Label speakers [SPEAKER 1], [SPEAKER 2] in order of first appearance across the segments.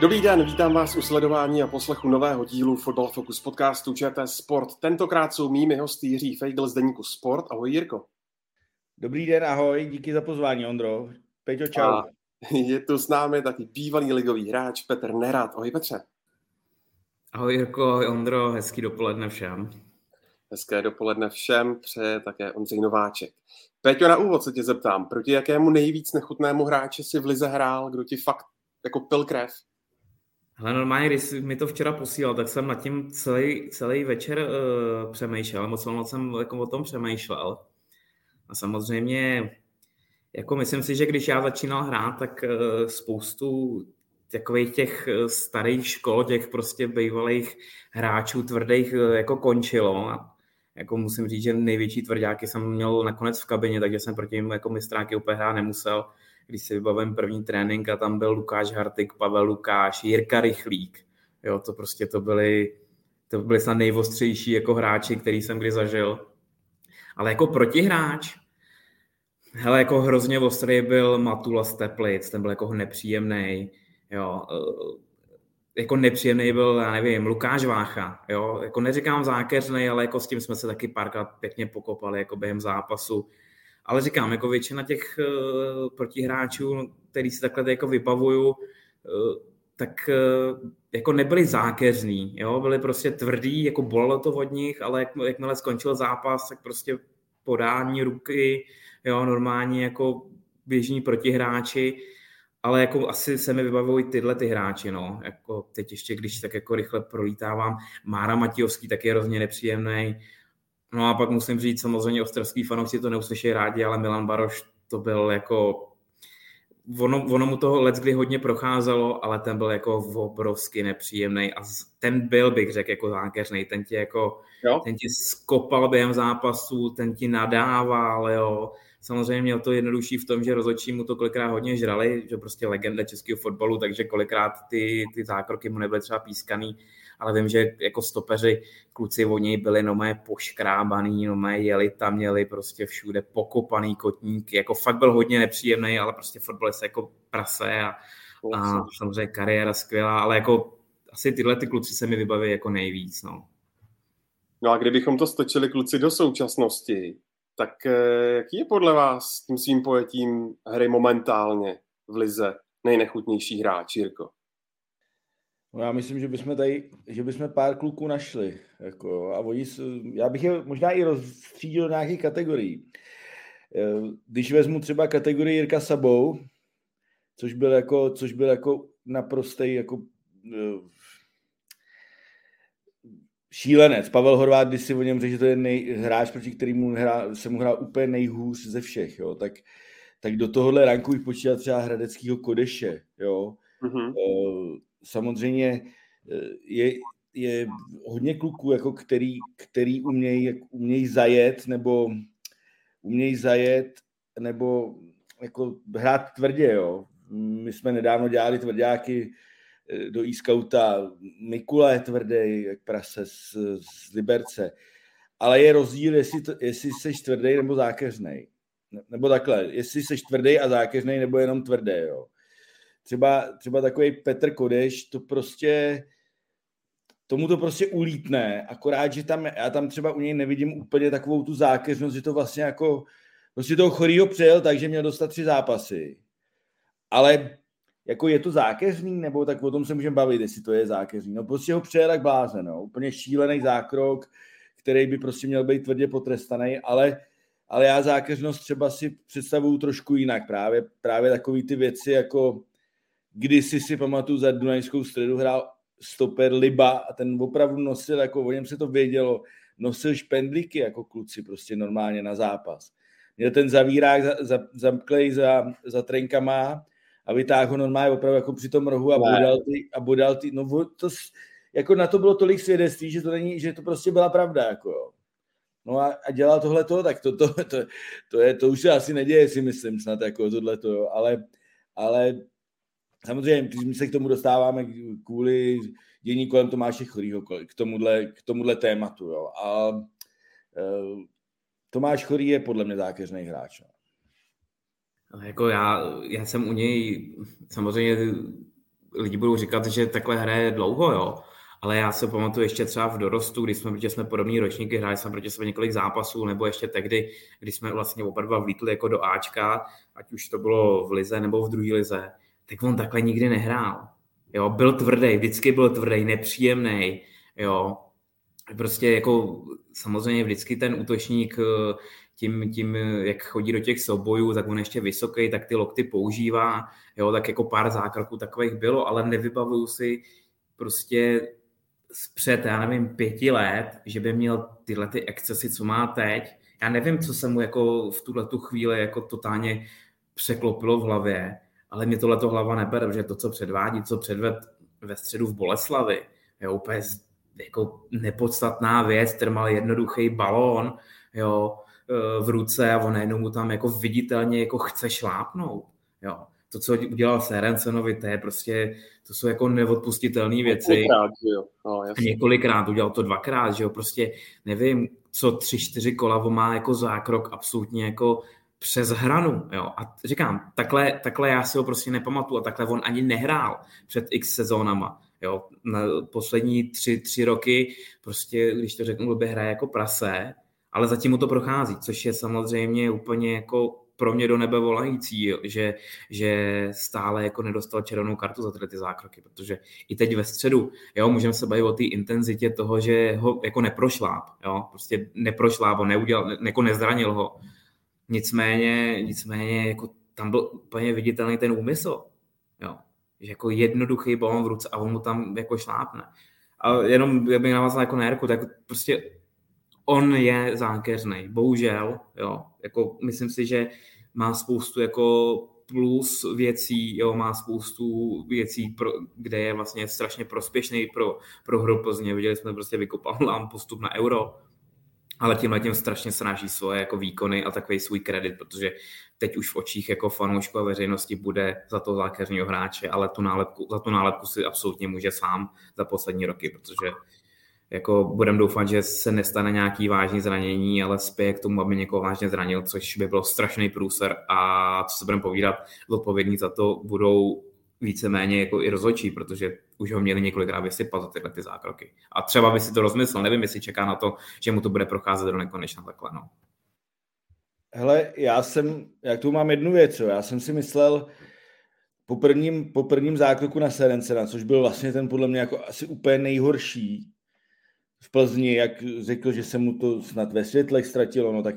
[SPEAKER 1] Dobrý den, vítám vás u sledování a poslechu nového dílu Football Focus podcastu ČT Sport. Tentokrát jsou mými hosty Jiří Fejdl z Deníku Sport. Ahoj Jirko.
[SPEAKER 2] Dobrý den, ahoj, díky za pozvání, Ondro. Peťo, čau.
[SPEAKER 1] A je tu s námi taky bývalý ligový hráč Petr Nerad. Ahoj Petře.
[SPEAKER 3] Ahoj Jirko, ahoj Ondro, hezký dopoledne všem.
[SPEAKER 1] Hezké dopoledne všem, přeje také Ondřej Nováček. Peťo, na úvod se tě zeptám, proti jakému nejvíc nechutnému hráči si v Lize hrál, kdo ti fakt jako pil krev?
[SPEAKER 3] Ale normálně, když jsi mi to včera posílal, tak jsem nad tím celý, celý večer uh, přemýšlel, moc moc jsem jako o tom přemýšlel. A samozřejmě, jako myslím si, že když já začínal hrát, tak uh, spoustu takových těch starých škol, těch prostě bývalých hráčů tvrdých uh, jako končilo. A jako musím říct, že největší tvrdáky jsem měl nakonec v kabině, takže jsem proti ním jako mistráky úplně hrát nemusel když si vybavím první trénink a tam byl Lukáš Hartik, Pavel Lukáš, Jirka Rychlík. Jo, to prostě to byly, to byly snad nejvostřejší jako hráči, který jsem kdy zažil. Ale jako protihráč, hele, jako hrozně ostrý byl Matula z Teplic, ten byl jako nepříjemný. Jo, jako nepříjemný byl, já nevím, Lukáš Vácha, jo, jako neříkám zákeřný, ale jako s tím jsme se taky párkrát pěkně pokopali, jako během zápasu. Ale říkám, jako většina těch uh, protihráčů, který si takhle jako vybavuju, uh, tak uh, jako nebyli zákeřní, jo? byli prostě tvrdí, jako bolelo to od nich, ale jak, jakmile skončil zápas, tak prostě podání ruky, jo, normálně jako běžní protihráči, ale jako asi se mi vybavují tyhle ty hráči, no. Jako teď ještě, když tak jako rychle prolítávám, Mára Matějovský tak je hrozně nepříjemný, No a pak musím říct, samozřejmě ostravský fanoušci to neuslyší rádi, ale Milan Baroš to byl jako ono, ono mu toho let kdy hodně procházelo, ale ten byl jako obrovsky nepříjemný a ten byl, bych řekl, jako zákeřný, ten ti jako, jo? ten ti skopal během zápasu, ten ti nadával, jo. Samozřejmě měl to jednodušší v tom, že rozhodčí mu to kolikrát hodně žrali, že prostě legenda českého fotbalu, takže kolikrát ty, ty zákroky mu nebyly třeba pískaný, ale vím, že jako stopeři, kluci od něj byli nomé poškrábaný, nomé jeli tam, měli prostě všude pokopaný kotník, jako fakt byl hodně nepříjemný, ale prostě fotbalista jako prase a, a samozřejmě kariéra skvělá, ale jako asi tyhle ty kluci se mi vybaví jako nejvíc, no.
[SPEAKER 1] No a kdybychom to stočili kluci do současnosti, tak eh, jaký je podle vás tím svým pojetím hry momentálně v Lize nejnechutnější hráč, Jirko?
[SPEAKER 2] No já myslím, že bychom tady, že bychom pár kluků našli. Jako, a oni, já bych je možná i rozstřídil do nějakých kategorií. Eh, když vezmu třeba kategorii Jirka Sabou, což byl jako, což byl jako naprostý jako eh, šílenec. Pavel Horvát, když si o něm řekl, že to je nej, hráč, proti kterému hrá, se mu hrál úplně nejhůř ze všech, jo, tak, tak do tohohle ranku bych počítal třeba Hradeckýho Kodeše, jo. Mm-hmm. Samozřejmě eh, je, je hodně kluků, jako který, který umějí, umějí zajet, nebo umějí zajet, nebo jako hrát tvrdě, jo. My jsme nedávno dělali tvrdáky eh, do e-scouta. Mikula je tvrdý, jak prase z, z Liberce. Ale je rozdíl, jestli, to, jestli jsi tvrdý nebo zákeřný. Nebo takhle, jestli jsi tvrdý a zákeřný, nebo jenom tvrdý, jo třeba, třeba takový Petr Kodeš, to prostě tomu to prostě ulítne, akorát, že tam, já tam třeba u něj nevidím úplně takovou tu zákeřnost, že to vlastně jako, prostě toho chorýho přejel, takže měl dostat tři zápasy. Ale jako je to zákeřný, nebo tak o tom se můžeme bavit, jestli to je zákeřný. No prostě ho přejel jak blázen, no. úplně šílený zákrok, který by prostě měl být tvrdě potrestaný, ale, ale já zákeřnost třeba si představuju trošku jinak. Právě, právě takový ty věci jako kdysi si pamatuju za Dunajskou středu hrál stoper Liba a ten opravdu nosil, jako o něm se to vědělo, nosil špendlíky jako kluci prostě normálně na zápas. Měl ten zavírák za, za, zamklej za, za trenkama a vytáhl ho normálně opravdu jako při tom rohu a bodal ty, a bodal ty, no to, jako na to bylo tolik svědectví, že to, není, že to prostě byla pravda, jako jo. No a, a dělal tohle to, tak to, to, to, to, je, to už se asi neděje, si myslím snad, jako tohle to. Ale, ale samozřejmě, my se k tomu dostáváme kvůli dění kolem Tomáše Chorýho, k tomuhle, k tomuhle tématu, jo. A uh, Tomáš Chorý je podle mě zákeřný hráč. No.
[SPEAKER 3] Jako já, já jsem u něj, samozřejmě lidi budou říkat, že takhle hraje dlouho, jo, ale já se pamatuju ještě třeba v dorostu, kdy jsme, protože jsme podobný ročníky, hráli jsme proti sebe několik zápasů, nebo ještě tehdy, kdy jsme vlastně oba dva vlítli jako do Ačka, ať už to bylo v lize nebo v druhé lize, tak on takhle nikdy nehrál. Jo, byl tvrdý, vždycky byl tvrdý, nepříjemný, jo. Prostě jako samozřejmě vždycky ten útočník eh, tím, tím, jak chodí do těch soubojů, tak on ještě vysoký, tak ty lokty používá, jo, tak jako pár zákroků takových bylo, ale nevybavuju si prostě před, já nevím, pěti let, že by měl tyhle ty excesy, co má teď. Já nevím, co se mu jako v tuhle tu chvíli jako totálně překlopilo v hlavě, ale mě tohle to hlava nebere, protože to, co předvádí, co předved ve středu v Boleslavi, je úplně jako nepodstatná věc, který mal jednoduchý balón, jo, e, v ruce a on najednou mu tam jako viditelně jako chce šlápnout, jo. To, co udělal Serencenovi, to je prostě, to jsou jako neodpustitelné věci. Několikrát, jo. No, Několikrát, udělal to dvakrát, že jo, prostě nevím, co tři, čtyři kola on má jako zákrok absolutně jako přes hranu, jo. A říkám, takhle, takhle já si ho prostě nepamatuju a takhle on ani nehrál před x sezónama. Jo, na poslední tři, tři roky, prostě, když to řeknu, by hraje jako prase, ale zatím mu to prochází, což je samozřejmě úplně jako pro mě do nebe volající, že, že stále jako nedostal červenou kartu za tyhle ty zákroky, protože i teď ve středu, jo, můžeme se bavit o té intenzitě toho, že ho jako neprošláp, jo, prostě neprošláp ho, neudělal, jako nezranil ho. Nicméně, nicméně jako tam byl úplně viditelný ten úmysl, jo, že jako jednoduchý balon v ruce a on mu tam jako šlápne. A jenom bych navázal jako na Erku, tak prostě on je zákeřný, bohužel, jo, jako myslím si, že má spoustu jako plus věcí, jo, má spoustu věcí, pro, kde je vlastně strašně prospěšný pro, pro hru Plzně. Viděli jsme prostě vykopal postup na euro, ale tím strašně snáží svoje jako výkony a takový svůj kredit, protože teď už v očích jako fanoušku a veřejnosti bude za to zákeřního hráče, ale tu nálepku, za tu nálepku si absolutně může sám za poslední roky, protože jako budem doufat, že se nestane nějaký vážný zranění, ale spěje k tomu, aby někoho vážně zranil, což by bylo strašný průser a co se budeme povídat, odpovědní za to budou víceméně jako i rozhodčí, protože už ho měli několikrát vysypat za tyhle ty zákroky. A třeba by si to rozmyslel, nevím, jestli čeká na to, že mu to bude procházet do nekonečna takhle. No.
[SPEAKER 2] Hele, já jsem, jak tu mám jednu věc, jo. já jsem si myslel po prvním, po prvním zákroku na Serencena, což byl vlastně ten podle mě jako asi úplně nejhorší v Plzni, jak řekl, že se mu to snad ve světlech ztratilo, no tak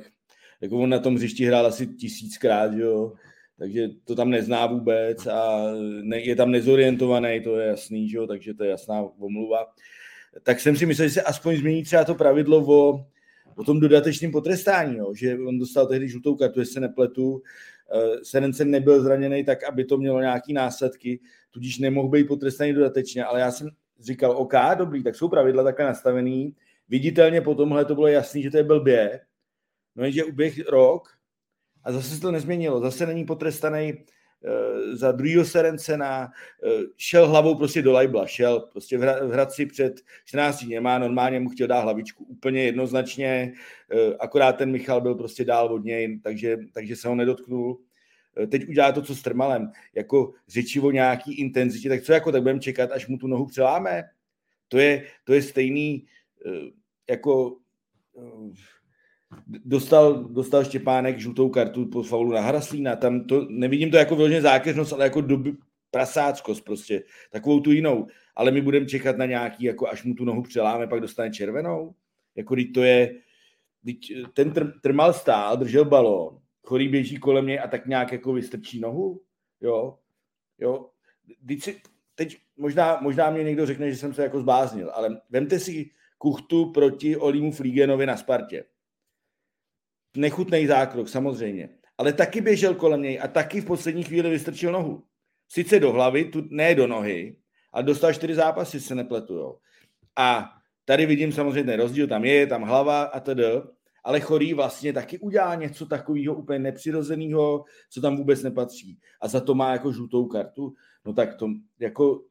[SPEAKER 2] jako on na tom hřišti hrál asi tisíckrát, jo, takže to tam nezná vůbec a ne, je tam nezorientovaný, to je jasný, že jo, takže to je jasná omluva. Tak jsem si myslel, že se aspoň změní třeba to pravidlo o, o tom dodatečném potrestání, jo, že on dostal tehdy žlutou kartu, jestli se nepletu, eh, Serencen nebyl zraněný tak, aby to mělo nějaký následky, tudíž nemohl být potrestaný dodatečně, ale já jsem říkal, OK, dobrý, tak jsou pravidla takhle nastavený, viditelně po tomhle to bylo jasný, že to je blbě, no jenže uběh rok a zase se to nezměnilo, zase není potrestaný uh, za druhýho Serencena, uh, šel hlavou prostě do Lajbla, šel prostě v, Hradci před 14 dněma, normálně mu chtěl dát hlavičku. Úplně jednoznačně, uh, akorát ten Michal byl prostě dál od něj, takže, takže se ho nedotknul. Teď udělá to, co s Trmalem, jako řeči o nějaký intenzitě, tak co jako tak budeme čekat, až mu tu nohu přeláme? To je, to je stejný, jako dostal, dostal Štěpánek žlutou kartu po faulu na Hraslína, tam to, nevidím to jako vyloženě zákeřnost, ale jako doby, prasáckost prostě, takovou tu jinou, ale my budeme čekat na nějaký, jako až mu tu nohu přeláme, pak dostane červenou, jako když to je, když ten tr, trmal stál, držel balón, chorý běží kolem něj a tak nějak jako vystrčí nohu, jo, jo, teď, si, teď možná, možná mě někdo řekne, že jsem se jako zbáznil, ale vemte si kuchtu proti Olímu Flígenovi na Spartě nechutný zákrok, samozřejmě. Ale taky běžel kolem něj a taky v poslední chvíli vystrčil nohu. Sice do hlavy, tu, ne do nohy, ale dostal čtyři zápasy, se nepletu. Jo. A tady vidím samozřejmě ten rozdíl, tam je, tam hlava a tedy, ale Chorý vlastně taky udělá něco takového úplně nepřirozeného, co tam vůbec nepatří. A za to má jako žlutou kartu. No tak to jako,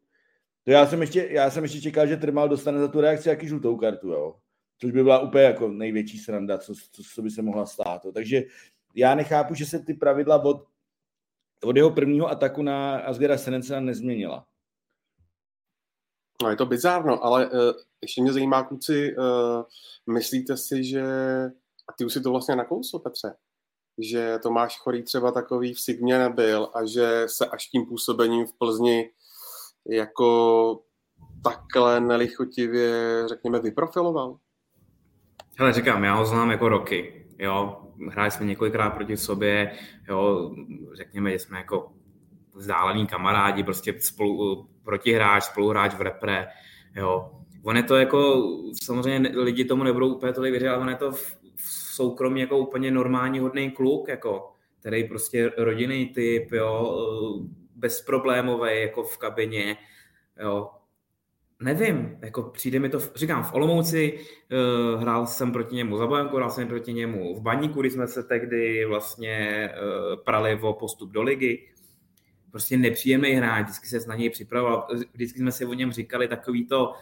[SPEAKER 2] to já jsem ještě, já jsem ještě čekal, že Trmal dostane za tu reakci jaký žlutou kartu, jo. Což by byla úplně jako největší sranda, co, co, co by se mohla stát. Takže já nechápu, že se ty pravidla od, od jeho prvního ataku na Asgera Seneca nezměnila.
[SPEAKER 1] No je to bizárno, ale uh, ještě mě zajímá, kluci, uh, myslíte si, že, a ty už si to vlastně nakousl, Petře, že Tomáš Chorý třeba takový v Sigmě nebyl a že se až tím působením v Plzni jako takhle nelichotivě, řekněme, vyprofiloval?
[SPEAKER 3] Hele, říkám, já ho znám jako roky, jo, hráli jsme několikrát proti sobě, jo, řekněme, že jsme jako vzdálený kamarádi, prostě spolu, protihráč, spoluhráč v repre, jo. On je to jako, samozřejmě lidi tomu nebudou úplně tolik věřit, ale on je to v, v soukromí jako úplně normální hodný kluk, jako, který prostě rodinný typ, jo, bezproblémový jako v kabině, jo. Nevím, jako přijde mi to, říkám, v Olomouci uh, hrál jsem proti němu za Bojanku, hrál jsem proti němu v Baníku, kdy jsme se tehdy vlastně uh, prali o postup do ligy, prostě nepříjemný hráč, vždycky se na něj připravoval, vždycky jsme si o něm říkali takový to,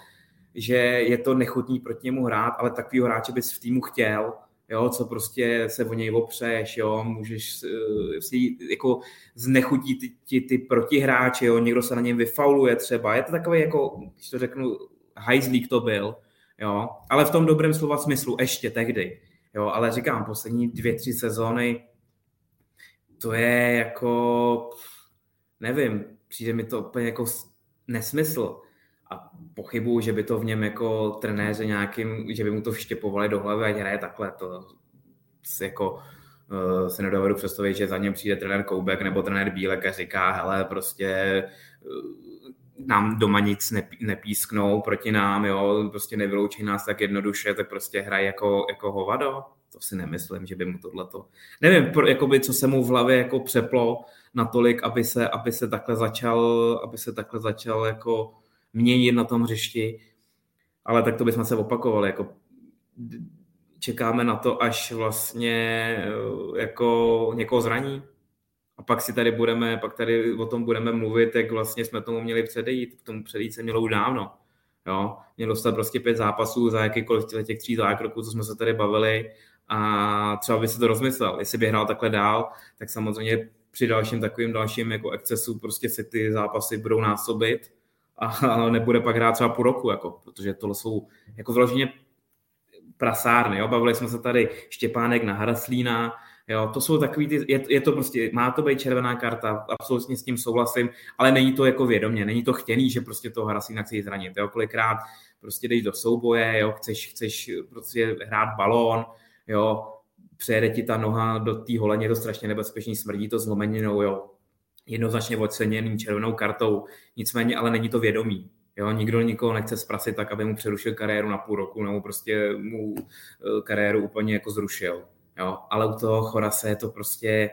[SPEAKER 3] že je to nechutný proti němu hrát, ale takovýho hráče bys v týmu chtěl, jo, co prostě se o něj opřeš, jo, můžeš uh, si jako znechutí ty, ty, ty protihráče, jo, někdo se na něm vyfauluje třeba, je to takový jako, když to řeknu, hajzlík to byl, jo, ale v tom dobrém slova smyslu, ještě tehdy, jo, ale říkám, poslední dvě, tři sezóny, to je jako, nevím, přijde mi to úplně jako nesmysl a pochybuju, že by to v něm jako trenéře nějakým, že by mu to vštěpovali do hlavy, ať hraje takhle, to jako uh, se nedovedu představit, že za něm přijde trenér Koubek nebo trenér Bílek a říká, hele, prostě uh, nám doma nic nepí, nepísknou proti nám, jo, prostě nevyloučí nás tak jednoduše, tak prostě hraje jako, jako hovado. To si nemyslím, že by mu tohleto... Nevím, pro, jakoby, co se mu v hlavě jako přeplo natolik, aby se, aby se takhle začal, aby se takhle začal jako měnit na tom hřišti, ale tak to bychom se opakovali, jako čekáme na to, až vlastně eh, jako někoho zraní a pak si tady budeme, pak tady o tom budeme mluvit, jak vlastně jsme tomu měli předejít, k tomu předejít se mělo už dávno. Jo, měl dostat prostě pět zápasů za jakýkoliv těch tří zákroků, co jsme se tady bavili a třeba by se to rozmyslel. Jestli by hrál takhle dál, tak samozřejmě při dalším takovým dalším jako excesu prostě si ty zápasy budou násobit a nebude pak hrát třeba půl roku, jako, protože tohle jsou jako vyloženě prasárny, jo? bavili jsme se tady Štěpánek na Haraslína, jo? to jsou takový, ty, je, je, to prostě, má to být červená karta, absolutně s tím souhlasím, ale není to jako vědomě, není to chtěný, že prostě toho Haraslína chci zranit, jo? kolikrát prostě jdeš do souboje, jo? Chceš, chceš prostě hrát balón, jo? přejede ti ta noha do té holeně, je to strašně nebezpečný, smrdí to zlomeninou, jo? Jednoznačně oceněný červenou kartou, nicméně ale není to vědomí. Jo, nikdo nikoho nechce zprasit tak, aby mu přerušil kariéru na půl roku nebo prostě mu eh, kariéru úplně jako zrušil. Jo, ale u toho Chorase je to prostě,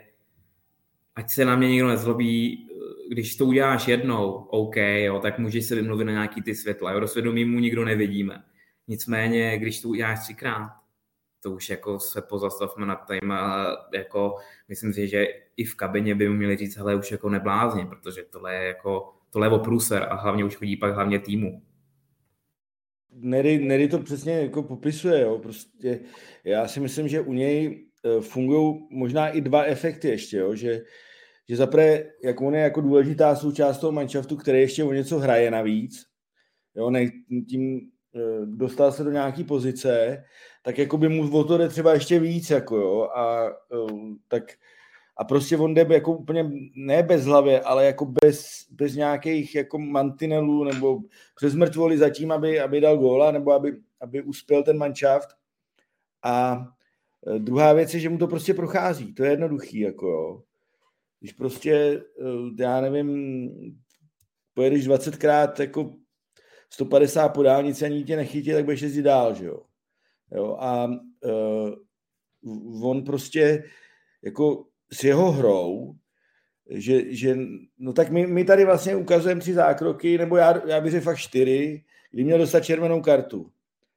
[SPEAKER 3] ať se na mě nikdo nezlobí, eh, když to uděláš jednou, OK, jo, tak můžeš se vymluvit na nějaký ty světla. Jo, do svědomí mu nikdo nevidíme. Nicméně, když to uděláš třikrát, to už jako se pozastavme nad tím jako myslím si, že i v kabině by měli říct, hele, už jako neblázně, protože tohle je jako, tohle je o průser a hlavně už chodí pak hlavně týmu.
[SPEAKER 2] Nery, Nery to přesně jako popisuje, jo. Prostě já si myslím, že u něj e, fungují možná i dva efekty ještě, jo. že, že zaprvé, jak on je jako důležitá součást toho manšaftu, který ještě o něco hraje navíc, jo, ne, tím e, dostal se do nějaký pozice, tak jako by mu o to jde třeba ještě víc, jako jo, a um, tak a prostě on jde jako úplně ne bez hlavy, ale jako bez, bez nějakých jako mantinelů nebo přes mrtvoli zatím, aby, aby dal góla nebo aby, aby uspěl ten manšaft. A e, druhá věc je, že mu to prostě prochází. To je jednoduchý, jako jo. Když prostě, e, já nevím, pojedeš 20krát jako 150 po dálnici a tě nechytí, tak budeš jezdit dál, že jo. Jo a uh, on prostě jako s jeho hrou, že, že no tak my, my tady vlastně ukazujeme tři zákroky, nebo já, já bych řekl fakt čtyři, kdy měl dostat červenou kartu.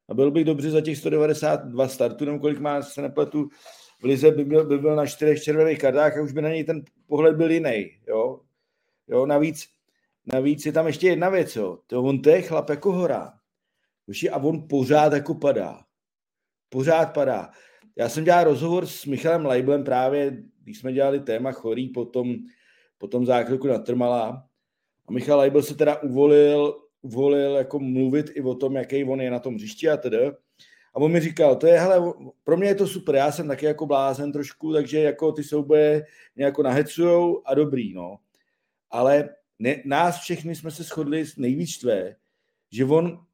[SPEAKER 2] A byl bych dobře za těch 192 startů, nebo kolik má, se nepletu, v Lize by byl, by byl na čtyřech červených kartách a už by na něj ten pohled byl jiný. Jo? Jo, navíc, navíc je tam ještě jedna věc. Jo? To on to je chlap jako hora. A on pořád jako padá. Pořád padá. Já jsem dělal rozhovor s Michalem Leiblem právě, když jsme dělali téma chorý po tom, po tom zákroku na Trmala. A Michal Leibl se teda uvolil, uvolil jako mluvit i o tom, jaký on je na tom hřišti a tedy. A on mi říkal, to je, hele, pro mě je to super, já jsem taky jako blázen trošku, takže jako ty souboje mě jako nahecujou a dobrý, no. Ale ne, nás všechny jsme se shodli nejvíc tvé, že on,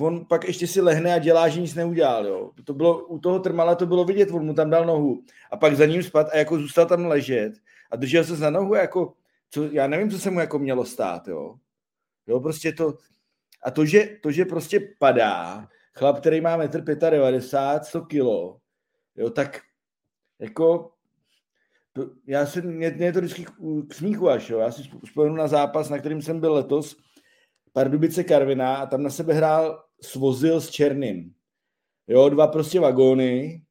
[SPEAKER 2] on pak ještě si lehne a dělá, že nic neudělal, jo. To bylo, u toho Trmala to bylo vidět, on mu tam dal nohu a pak za ním spad a jako zůstal tam ležet a držel se za nohu, jako, co, já nevím, co se mu jako mělo stát, jo. Jo, prostě to, a to, že, to, že prostě padá, chlap, který má 1,95 m, 100 kilo, jo, tak jako já si, mě, mě to vždycky k smíchu až, jo. Já si vzpomenu na zápas, na kterým jsem byl letos, Pardubice Karvina a tam na sebe hrál Svozil s Černým. Jo, dva prostě vagóny,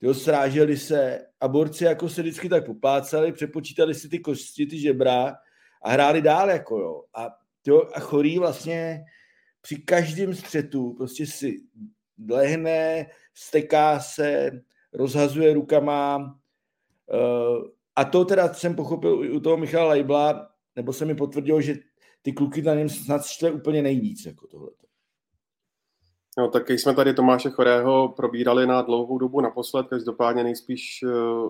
[SPEAKER 2] jo, sráželi se a borci jako se vždycky tak poplácali, přepočítali si ty kosti, ty žebra a hráli dál jako jo. A, jo, a chorý vlastně při každém střetu prostě si lehne, steká se, rozhazuje rukama. Eh, a to teda jsem pochopil u toho Michala Lejbla, nebo se mi potvrdilo, že ty kluky na něm snad štve úplně nejvíc, jako tohle.
[SPEAKER 1] No, tak jsme tady Tomáše Chorého probírali na dlouhou dobu naposled, každopádně nejspíš eh,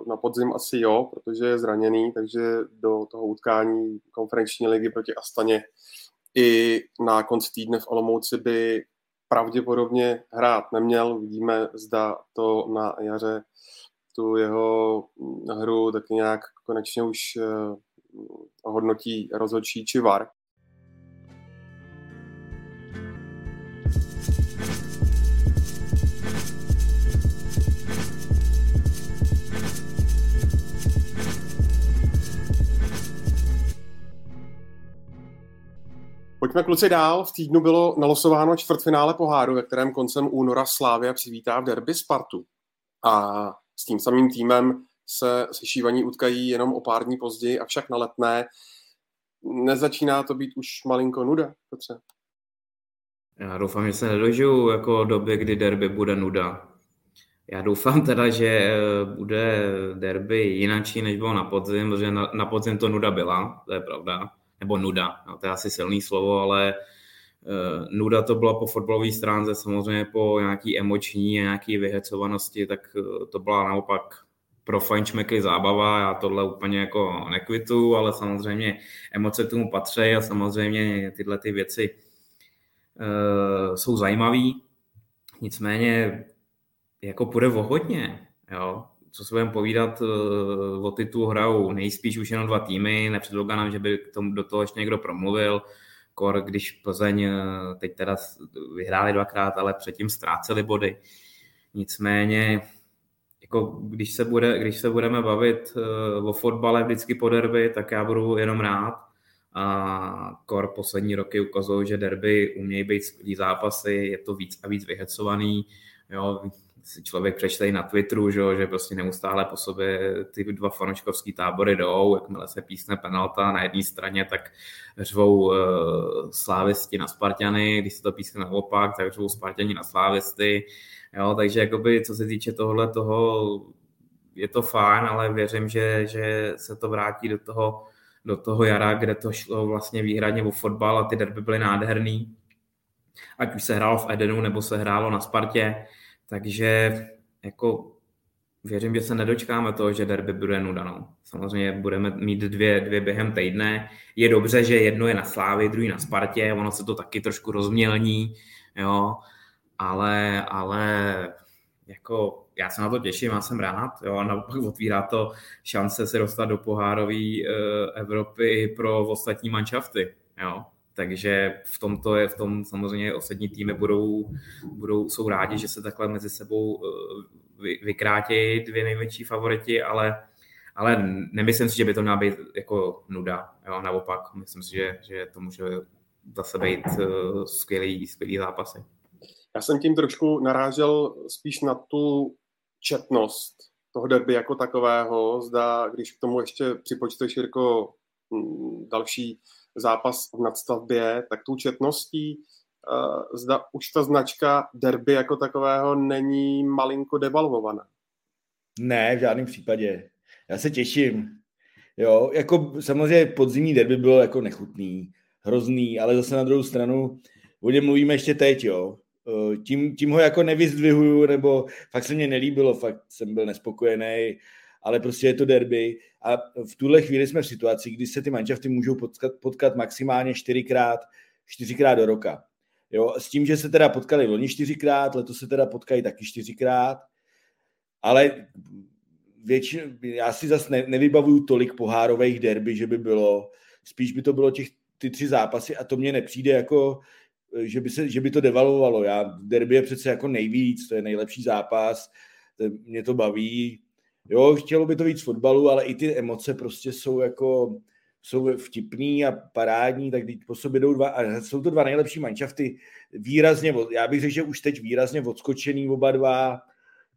[SPEAKER 1] na podzim asi jo, protože je zraněný, takže do toho utkání konferenční ligy proti Astaně i na konci týdne v Olomouci by pravděpodobně hrát neměl. Vidíme, zda to na jaře tu jeho hru tak nějak konečně už eh, hodnotí rozhodčí či VAR. Pojďme kluci dál. V týdnu bylo nalosováno čtvrtfinále poháru, ve kterém koncem února Slávia přivítá v derby Spartu. A s tím samým týmem se sešívaní utkají jenom o pár dní později, avšak na letné. Nezačíná to být už malinko nuda, Petře?
[SPEAKER 3] Já doufám, že se nedožiju jako doby, kdy derby bude nuda. Já doufám teda, že eh, bude derby jinačí, než bylo na podzim, protože na, na podzim to nuda byla, to je pravda nebo nuda, no, to je asi silný slovo, ale uh, nuda to byla po fotbalové stránce, samozřejmě po nějaký emoční a nějaký vyhecovanosti, tak uh, to byla naopak pro fajnčmeky zábava, já tohle úplně jako nekvitu, ale samozřejmě emoce tomu patří a samozřejmě tyhle ty věci uh, jsou zajímavé. Nicméně jako půjde o hodně, jo co se budeme povídat, eh, o titul hrajou nejspíš už jenom dva týmy, nepředloga nám, že by k tomu, do toho ještě někdo promluvil, kor, když Plzeň eh, teď teda vyhráli dvakrát, ale předtím ztráceli body. Nicméně, jako když, se bude, když se budeme bavit eh, o fotbale vždycky po derby, tak já budu jenom rád. A kor poslední roky ukazují, že derby umějí být skvělý zápasy, je to víc a víc vyhecovaný. Jo, si člověk přečte i na Twitteru, že, že prostě neustále po sobě ty dva fanouškovský tábory jdou, jakmile se písne penalta na jedné straně, tak řvou uh, slávisti na Spartany, když se to písne naopak, tak řvou Spartani na slávisty, jo, takže jakoby, co se týče tohle toho, je to fajn, ale věřím, že, že se to vrátí do toho, do toho jara, kde to šlo vlastně výhradně o fotbal a ty derby byly nádherný. Ať už se hrálo v Edenu, nebo se hrálo na Spartě, takže jako věřím, že se nedočkáme toho, že derby bude nuda. No. Samozřejmě budeme mít dvě, dvě během týdne. Je dobře, že jedno je na Slávy, druhý na Spartě, ono se to taky trošku rozmělní, jo, ale, ale jako já se na to těším, já jsem rád, jo, a naopak otvírá to šance se dostat do pohárové uh, Evropy pro ostatní manšafty, jo. Takže v tomto je, v tom samozřejmě ostatní týmy budou, budou, jsou rádi, že se takhle mezi sebou eh, vykrátí dvě největší favoriti, ale, ale nemyslím si, že by to měla být jako nuda. Jo, naopak, myslím si, že, že to může zase být uh, skvělý, skvělý zápasy.
[SPEAKER 1] Já jsem tím trošku narážel spíš na tu četnost toho derby jako takového. Zda, když k tomu ještě připočteš Jirko další zápas v nadstavbě, tak tou četností uh, zda už ta značka derby jako takového není malinko devalvovaná.
[SPEAKER 2] Ne, v žádném případě. Já se těším. Jo, jako samozřejmě podzimní derby bylo jako nechutný, hrozný, ale zase na druhou stranu o něm mluvíme ještě teď, jo. Eh, tím, tím ho jako nevyzdvihuju, nebo fakt se mě nelíbilo, fakt jsem byl nespokojený, ale prostě je to derby a v tuhle chvíli jsme v situaci, kdy se ty manšafty můžou potkat, potkat maximálně čtyřikrát, čtyřikrát do roka. Jo, s tím, že se teda potkali loni čtyřikrát, letos se teda potkají taky čtyřikrát, ale většin, já si zase ne, nevybavuju tolik pohárových derby, že by bylo, spíš by to bylo těch, ty tři zápasy a to mně nepřijde jako, že by, se, že by to devalovalo. Já, derby je přece jako nejvíc, to je nejlepší zápas, mě to baví. Jo, chtělo by to víc fotbalu, ale i ty emoce prostě jsou jako, jsou vtipný a parádní, tak po sobě jdou dva, a jsou to dva nejlepší manšafty, výrazně, já bych řekl, že už teď výrazně odskočený oba dva,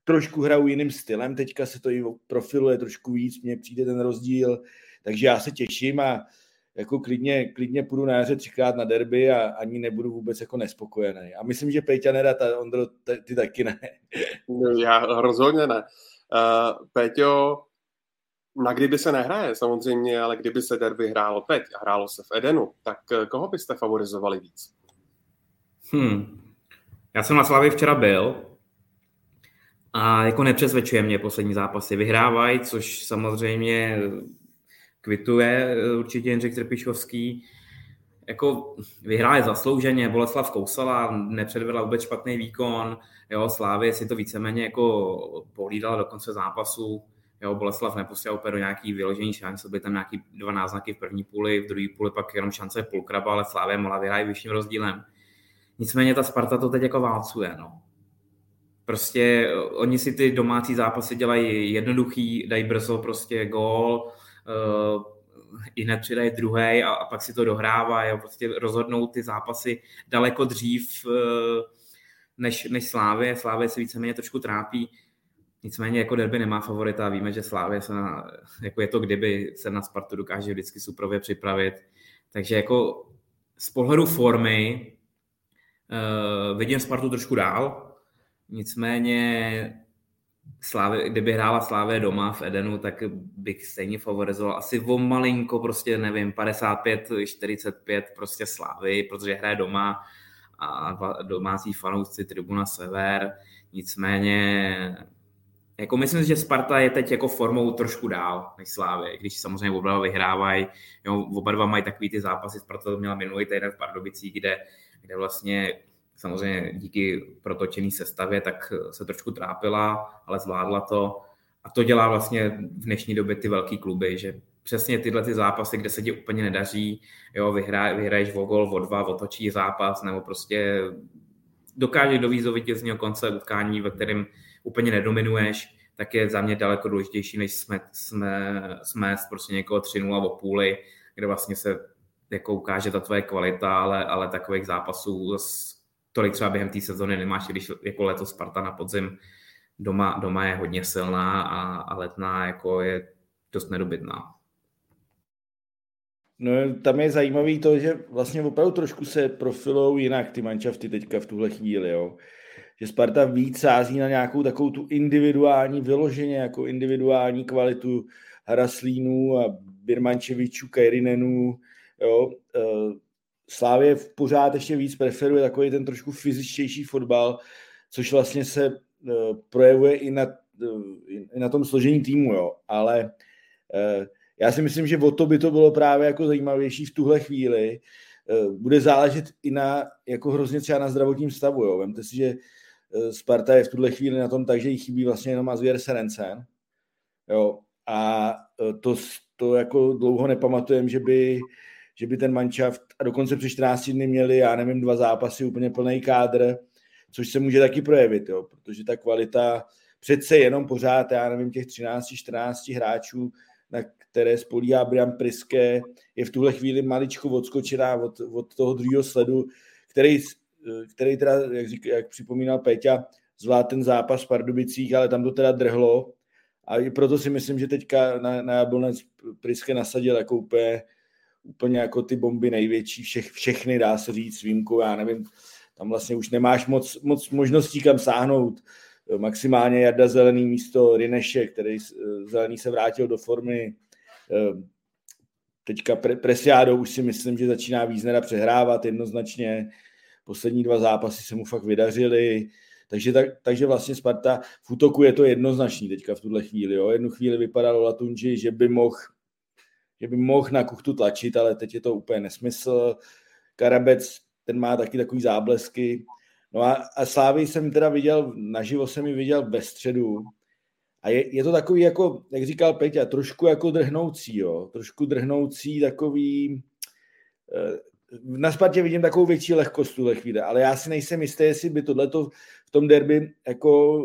[SPEAKER 2] trošku hrajou jiným stylem, teďka se to i profiluje trošku víc, mně přijde ten rozdíl, takže já se těším a jako klidně, klidně půjdu na jaře třikrát na derby a ani nebudu vůbec jako nespokojený. A myslím, že Peťa nerad a Ondro, ty taky ne.
[SPEAKER 1] Já rozhodně ne. Uh, Peťo, na kdyby se nehraje samozřejmě, ale kdyby se derby hrálo teď a hrálo se v Edenu, tak eh, koho byste favorizovali víc?
[SPEAKER 3] Hmm. Já jsem na Slavě včera byl a jako nepřesvědčuje mě poslední zápasy. Vyhrávají, což samozřejmě kvituje eh, určitě Jindřich Trpišovský. Jako vyhráje zaslouženě, Boleslav kousala, nepředvedla vůbec špatný výkon, jo, Slávě si to víceméně jako pohlídala do konce zápasu, jo, Boleslav nepustil úplně do nějaký vyložení šance, byly tam nějaký dva náznaky v první půli, v druhé půli pak jenom šance půlkraba, ale Slávě mohla vyhrát vyšším rozdílem. Nicméně ta Sparta to teď jako válcuje, no. Prostě oni si ty domácí zápasy dělají jednoduchý, dají brzo prostě gól, uh, i hned přidají druhý a, a pak si to dohrává, jo, prostě rozhodnou ty zápasy daleko dřív uh, než, než Slávě. Slávě se víceméně trošku trápí, nicméně jako derby nemá favorita víme, že Slávě se na, jako je to kdyby se na Spartu dokáže vždycky suprově připravit. Takže jako z pohledu formy uh, vidím Spartu trošku dál, nicméně Slávě, kdyby hrála Slávě doma v Edenu, tak bych stejně favorizoval asi o malinko, prostě nevím, 55, 45 prostě Slávy, protože hraje doma a domácí fanoušci Tribuna Sever, nicméně jako myslím, že Sparta je teď jako formou trošku dál než Slávě, když samozřejmě oba dva vyhrávají, jo, oba dva mají takový ty zápasy, Sparta to měla minulý týden v Pardubicích, kde, kde vlastně samozřejmě díky protočený sestavě, tak se trošku trápila, ale zvládla to. A to dělá vlastně v dnešní době ty velký kluby, že přesně tyhle ty zápasy, kde se ti úplně nedaří, jo, vyhraj, vyhraješ o gol, o dva, otočí zápas, nebo prostě dokáže dovízt do vítězního konce utkání, ve kterém úplně nedominuješ, tak je za mě daleko důležitější, než jsme, jsme, jsme prostě někoho 3-0 o půli, kde vlastně se jako ukáže ta tvoje kvalita, ale, ale takových zápasů tolik třeba během té sezóny nemáš, když jako letos Sparta na podzim doma, doma je hodně silná a, a letná jako je dost nedobytná.
[SPEAKER 2] No, tam je zajímavý to, že vlastně opravdu trošku se profilou jinak ty manšafty teďka v tuhle chvíli, jo. Že Sparta víc sází na nějakou takovou tu individuální, vyloženě jako individuální kvalitu Haraslínů a Birmančevičů, Kajrinenů, jo. Eh, Slávě pořád ještě víc preferuje takový ten trošku fyzičtější fotbal, což vlastně se uh, projevuje i na, uh, i na tom složení týmu, jo. Ale uh, já si myslím, že o to by to bylo právě jako zajímavější v tuhle chvíli. Bude záležet i na, jako hrozně třeba na zdravotním stavu, jo. Vemte si, že Sparta je v tuhle chvíli na tom tak, že jí chybí vlastně jenom Azvier Serencen, jo. A to, to jako dlouho nepamatujem, že by že by ten manšaft, a dokonce při 14 dny měli, já nevím, dva zápasy, úplně plný kádr, což se může taky projevit, jo, protože ta kvalita přece jenom pořád, já nevím, těch 13-14 hráčů na které spolíhá Brian Priske, je v tuhle chvíli maličko odskočená od, od toho druhého sledu, který, který teda, jak, řík, jak připomínal Péťa, zvlád ten zápas v Pardubicích, ale tam to teda drhlo. A i proto si myslím, že teďka na, na Jablonec Priske nasadil jako úplně, úplně jako ty bomby největší, všech, všechny dá se říct s já nevím, tam vlastně už nemáš moc, moc možností kam sáhnout. Maximálně Jarda Zelený místo Rineše, který Zelený se vrátil do formy. Teďka pre, Presiado už si myslím, že začíná Víznera přehrávat jednoznačně. Poslední dva zápasy se mu fakt vydařily. Takže, tak, takže vlastně Sparta v útoku je to jednoznačný teďka v tuhle chvíli. Jo. Jednu chvíli vypadalo Latunži, že by mohl že by mohl na kuchtu tlačit, ale teď je to úplně nesmysl. Karabec, ten má taky takový záblesky. No a, a Slávy jsem teda viděl, naživo jsem ji viděl ve středu. A je, je to takový, jako, jak říkal Peťa, trošku jako drhnoucí, jo. Trošku drhnoucí, takový... Eh, na Spartě vidím takovou větší lehkost tuhle chvíli, ale já si nejsem jistý, jestli by tohleto v tom derby jako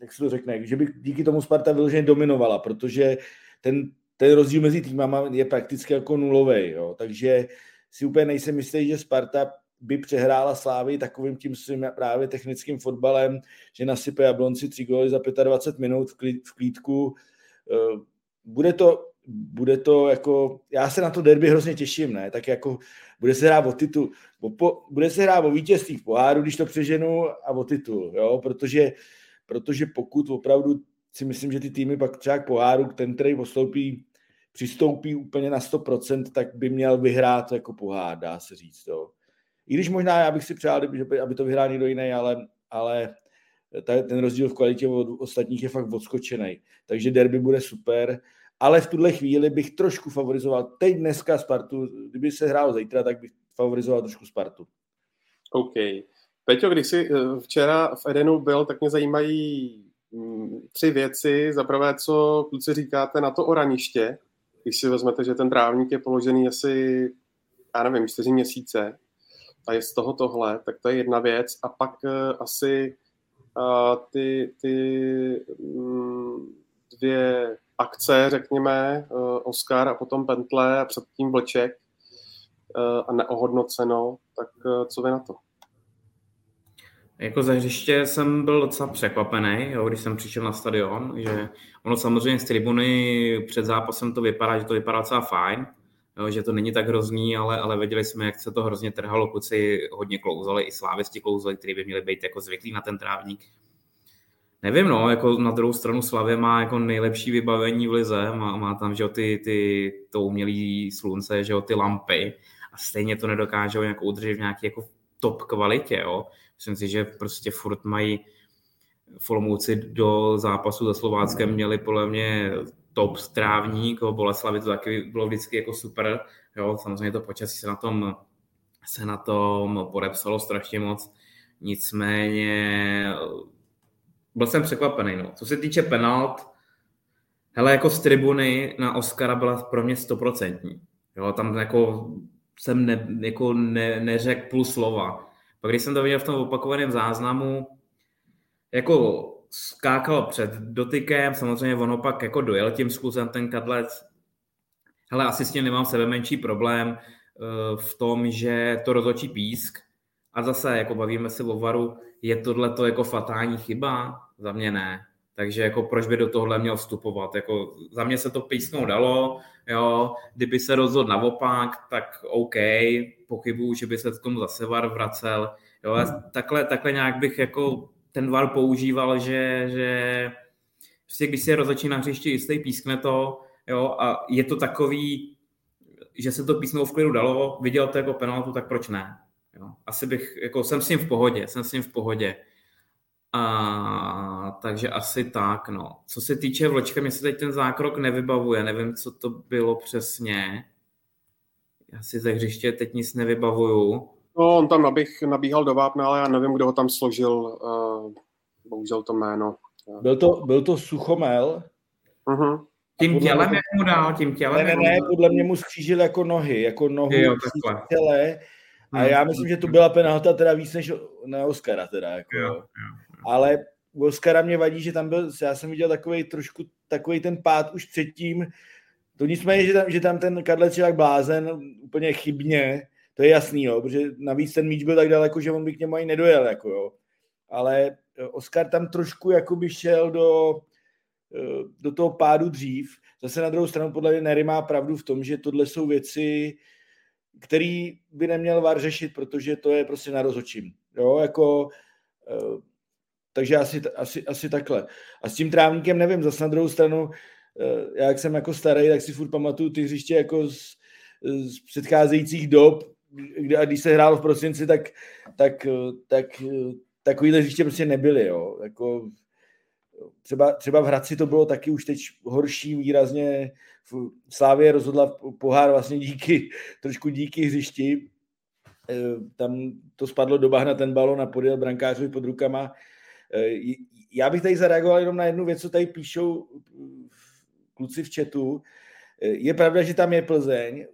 [SPEAKER 2] jak se to řekne, že by díky tomu Sparta vyloženě dominovala, protože ten, ten rozdíl mezi týmama je prakticky jako nulový, jo. takže si úplně nejsem jistý, že Sparta by přehrála Slávy takovým tím svým právě technickým fotbalem, že nasype Jablonci tři góly za 25 minut v, klídku. Eh, bude to, bude to jako, já se na to derby hrozně těším, ne, tak jako bude se hrát o titul, o po, bude se hrát o vítězství v poháru, když to přeženu a o titul, jo, protože, protože pokud opravdu si myslím, že ty týmy pak třeba k poháru, ten, který postoupí, přistoupí úplně na 100%, tak by měl vyhrát jako pohár, dá se říct, jo. I když možná já bych si přál, aby to vyhrál někdo jiný, ale, ale ten rozdíl v kvalitě od ostatních je fakt odskočený. Takže derby bude super ale v tuhle chvíli bych trošku favorizoval teď dneska Spartu, kdyby se hrál zítra, tak bych favorizoval trošku Spartu.
[SPEAKER 1] OK. Peťo, když jsi eh, včera v Edenu byl, tak mě zajímají mm, tři věci. Za prvé, co kluci říkáte na to oraniště, když si vezmete, že ten trávník je položený asi, já nevím, čtyři měsíce a je z toho tohle, tak to je jedna věc. A pak uh, asi uh, ty, ty um, dvě akce, řekněme, eh, Oscar a potom Pentle a předtím Vlček eh, a neohodnoceno, tak eh, co vy na to?
[SPEAKER 3] Jako za hřiště jsem byl docela překvapený, jo, když jsem přišel na stadion, že ono samozřejmě z tribuny před zápasem to vypadá, že to vypadá docela fajn, jo, že to není tak hrozný, ale, ale věděli jsme, jak se to hrozně trhalo, kluci hodně klouzali, i slávisti klouzali, kteří by měli být jako zvyklí na ten trávník. Nevím, no, jako na druhou stranu Slavě má jako nejlepší vybavení v lize, má, má tam, že jo, ty, ty, to umělý slunce, že jo, ty lampy a stejně to nedokážou jako udržet v nějaké jako top kvalitě, jo. Myslím si, že prostě furt mají Folomouci do zápasu za Slováckem měli podle mě top strávník, Boleslavy to taky bylo vždycky jako super, jo, samozřejmě to počasí se na tom se na tom podepsalo strašně moc, nicméně byl jsem překvapený. No. Co se týče penalt, hele, jako z tribuny na Oscara byla pro mě stoprocentní. Jo, tam jako jsem ne, jako ne, neřekl půl slova. Pak když jsem to viděl v tom opakovaném záznamu, jako skákal před dotykem, samozřejmě on pak jako dojel tím zkusem ten kadlec. Hele, asi s tím nemám sebe menší problém uh, v tom, že to rozhodčí písk a zase jako bavíme se o varu, je tohle to jako fatální chyba? Za mě ne. Takže jako proč by do tohle měl vstupovat? Jako za mě se to písnou dalo, jo, kdyby se rozhodl naopak, tak OK, pochybuju, že by se k tomu zase VAR vracel. Jo, takhle, takhle nějak bych jako ten VAR používal, že, že prostě když se rozhodčí na hřišti jistý pískne to, jo, a je to takový, že se to písmo v klidu dalo, viděl to jako penaltu, tak proč ne? Jo. Asi bych, jako jsem s ním v pohodě, jsem s ním v pohodě. A, takže asi tak, no. Co se týče vlečka, mě se teď ten zákrok nevybavuje, nevím, co to bylo přesně. Já si ze hřiště teď nic nevybavuju.
[SPEAKER 1] No, on tam naběh, nabíhal do vápna, ale já nevím, kdo ho tam složil, uh, bohužel to jméno.
[SPEAKER 2] Byl to, byl to Suchomel?
[SPEAKER 1] Uh-huh.
[SPEAKER 3] Tím tělem, jak mu dal, tím tělem.
[SPEAKER 2] Ne, ne, ne, podle mě mu skřížil jako nohy, jako nohu
[SPEAKER 3] jo,
[SPEAKER 2] těle a hmm. já myslím, že to byla penalta teda víc než na Oscara teda. Jako, jo, jo. Ale u Oscara mě vadí, že tam byl, já jsem viděl takový trošku takový ten pád už předtím, to nicméně, že tam, že tam ten Kadlec je tak blázen úplně chybně, to je jasný, jo, protože navíc ten míč byl tak daleko, že on by k němu ani nedojel, jako jo. Ale eh, Oscar tam trošku jakoby šel do, eh, do toho pádu dřív. Zase na druhou stranu podle mě Nery má pravdu v tom, že tohle jsou věci, který by neměl VAR řešit, protože to je prostě na rozočím. Jo, jako, eh, takže asi, asi, asi takhle. A s tím trávníkem nevím, zase na druhou stranu, já jak jsem jako starý, tak si furt pamatuju ty hřiště jako z, z předcházejících dob, kde, a když se hrálo v prosinci, tak, tak, tak takovýhle hřiště prostě nebyly. Jo. Jako, třeba, třeba v Hradci to bylo taky už teď horší výrazně. Slávě rozhodla pohár vlastně díky, trošku díky hřišti. Tam to spadlo do bahna ten balon a podjel brankářovi pod rukama. E, já bych tady zareagoval jenom na jednu věc, co tady píšou kluci v chatu. E, je pravda, že tam je Plzeň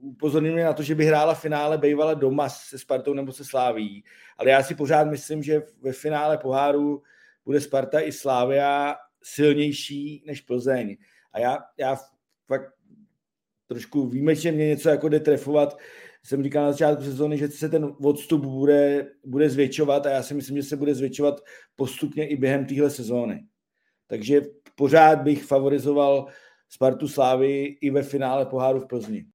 [SPEAKER 2] upozornili na to, že by hrála finále bývala doma se Spartou nebo se Sláví. Ale já si pořád myslím, že ve finále poháru bude Sparta i Slávia silnější než Plzeň. A já, já fakt trošku výjimečně mě něco jako jde trefovat. Jsem říkal na začátku sezóny, že se ten odstup bude, bude zvětšovat a já si myslím, že se bude zvětšovat postupně i během téhle sezóny. Takže pořád bych favorizoval Spartu Slávy i ve finále poháru v Plzni.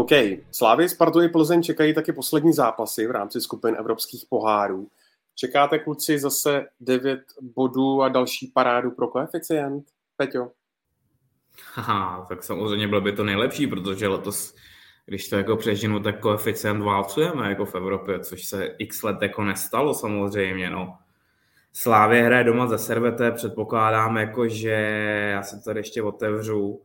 [SPEAKER 1] OK. Slávy, Spartu i Plzeň čekají taky poslední zápasy v rámci skupin evropských pohárů. Čekáte, kluci, zase 9 bodů a další parádu pro koeficient? Peťo?
[SPEAKER 3] Haha, tak samozřejmě bylo by to nejlepší, protože letos, když to jako přežinu, tak koeficient válcujeme jako v Evropě, což se x let jako nestalo samozřejmě, no. Slávě hraje doma ze Servete, předpokládám jako, že já se tady ještě otevřu,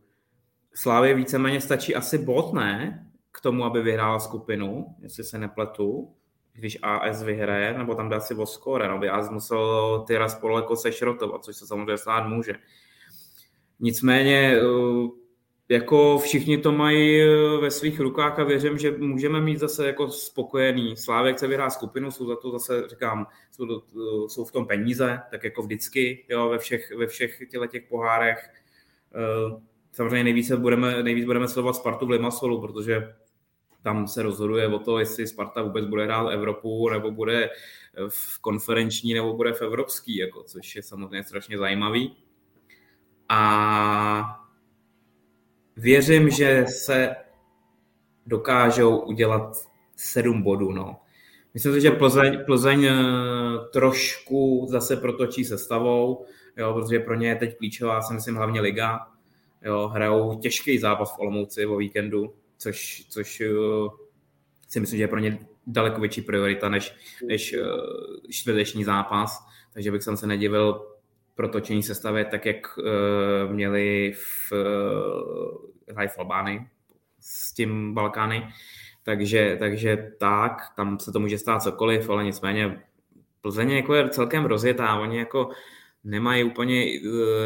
[SPEAKER 3] Slávě víceméně stačí asi bod, ne? K tomu, aby vyhrála skupinu, jestli se nepletu, když AS vyhraje, nebo tam dá si o skóre, no by AS musel ty spolu jako sešrotovat, což se samozřejmě stát může. Nicméně, eh, jako všichni to mají eh, ve svých rukách a věřím, že můžeme mít zase jako spokojený. Slávek se vyhrá skupinu, jsou za to zase, říkám, jsou, to, eh, jsou v tom peníze, tak jako vždycky, jo, ve všech, ve všech těch pohárech samozřejmě nejvíce budeme, nejvíc budeme sledovat Spartu v Limassolu, protože tam se rozhoduje o to, jestli Sparta vůbec bude hrát Evropu, nebo bude v konferenční, nebo bude v evropský, jako, což je samozřejmě strašně zajímavý. A věřím, že se dokážou udělat sedm bodů. No. Myslím si, že Plzeň, Plzeň eh, trošku zase protočí sestavou, jo, protože pro ně je teď klíčová, si myslím, hlavně liga. Jo, hrajou těžký zápas v Olomouci o víkendu, což, což uh, si myslím, že je pro ně daleko větší priorita než, než uh, čtvrteční zápas, takže bych se nedivil protočení sestavy tak, jak uh, měli v, uh, v Albány s tím Balkány. Takže, takže tak, tam se to může stát cokoliv, ale nicméně Plzeň jako je celkem rozjetá, oni jako nemají úplně,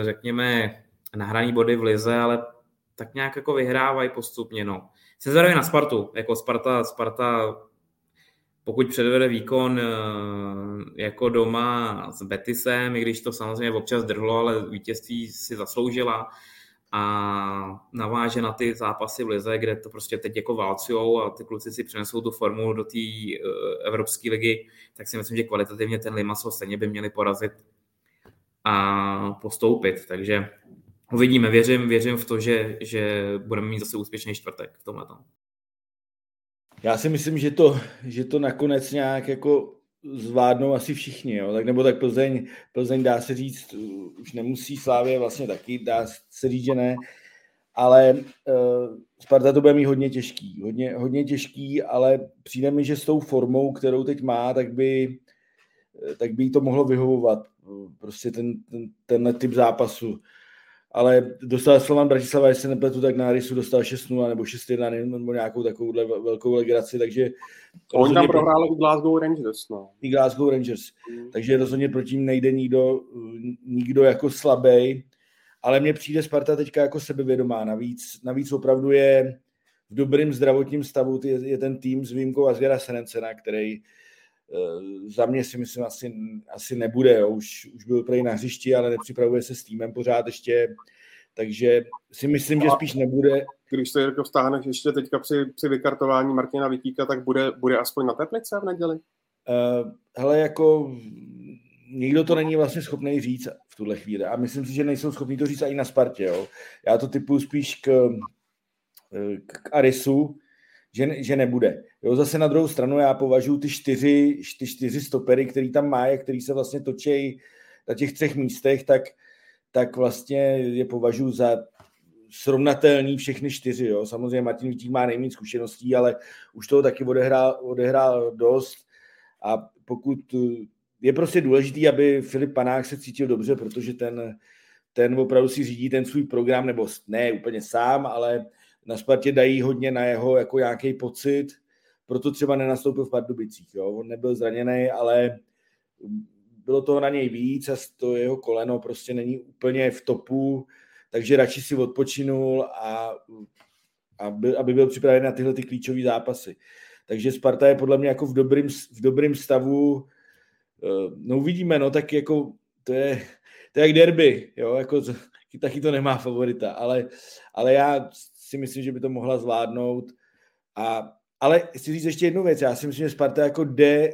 [SPEAKER 3] řekněme, nahraný body v lize, ale tak nějak jako vyhrávají postupně. No. Se zvědavý na Spartu, jako Sparta, Sparta pokud předvede výkon eh, jako doma s Betisem, i když to samozřejmě občas drhlo, ale vítězství si zasloužila a naváže na ty zápasy v lize, kde to prostě teď jako válcujou a ty kluci si přinesou tu formu do té eh, Evropské ligy, tak si myslím, že kvalitativně ten Limassol stejně by měli porazit a postoupit. Takže uvidíme, věřím, věřím v to, že, že budeme mít zase úspěšný čtvrtek v tomhle.
[SPEAKER 2] Já si myslím, že to, že to nakonec nějak jako zvládnou asi všichni, jo? Tak nebo tak Plzeň, Plzeň dá se říct, už nemusí Slávě vlastně taky, dá se říct, že ne, ale uh, Sparta to bude mít hodně těžký, hodně, hodně těžký, ale přijde mi, že s tou formou, kterou teď má, tak by, tak by jí to mohlo vyhovovat, prostě ten, ten, tenhle typ zápasu ale dostal Slovan Bratislava, jestli nepletu, tak na Rysu dostal 6-0 nebo 6-1 nebo nějakou takovou velkou legraci, takže...
[SPEAKER 1] Oni tam prohráli i Glasgow Rangers, no.
[SPEAKER 2] I Glasgow Rangers, mm. takže rozhodně proti ním nejde nikdo, nikdo jako slabý, ale mně přijde Sparta teďka jako sebevědomá, navíc, navíc opravdu je v dobrém zdravotním stavu je, je ten tým s výjimkou Asgera Serencena, který za mě si myslím asi, asi nebude, jo. Už, už byl prej na hřišti, ale nepřipravuje se s týmem pořád ještě, takže si myslím, že spíš nebude.
[SPEAKER 1] Když se Jirko vztáhneš ještě teďka při, při vykartování Martina Vitíka, tak bude, bude aspoň na Teplice v neděli?
[SPEAKER 2] Uh, hele, jako nikdo to není vlastně schopný říct v tuhle chvíli. A myslím si, že nejsou schopni to říct ani na Spartě. Jo. Já to typu spíš k, k Arisu, že, že nebude. Jo, zase na druhou stranu já považuji ty čtyři, ty čtyři stopery, který tam má, který se vlastně točí na těch třech místech, tak, tak vlastně je považuji za srovnatelný všechny čtyři. Jo. Samozřejmě Martin Vítík má nejméně zkušeností, ale už toho taky odehrál, odehrál dost a pokud je prostě důležitý, aby Filip Panák se cítil dobře, protože ten, ten opravdu si řídí ten svůj program, nebo ne úplně sám, ale na Spartě dají hodně na jeho jako nějaký pocit, proto třeba nenastoupil v Pardubicích. Jo? On nebyl zraněný, ale bylo toho na něj víc a to jeho koleno prostě není úplně v topu, takže radši si odpočinul a, a by, aby byl připraven na tyhle ty klíčové zápasy. Takže Sparta je podle mě jako v dobrým, v dobrým stavu. Eh, no uvidíme, no tak jako to je, to je jak derby, jo, jako taky to nemá favorita, ale, ale já si myslím, že by to mohla zvládnout. A, ale chci říct ještě jednu věc. Já si myslím, že Sparta jako jde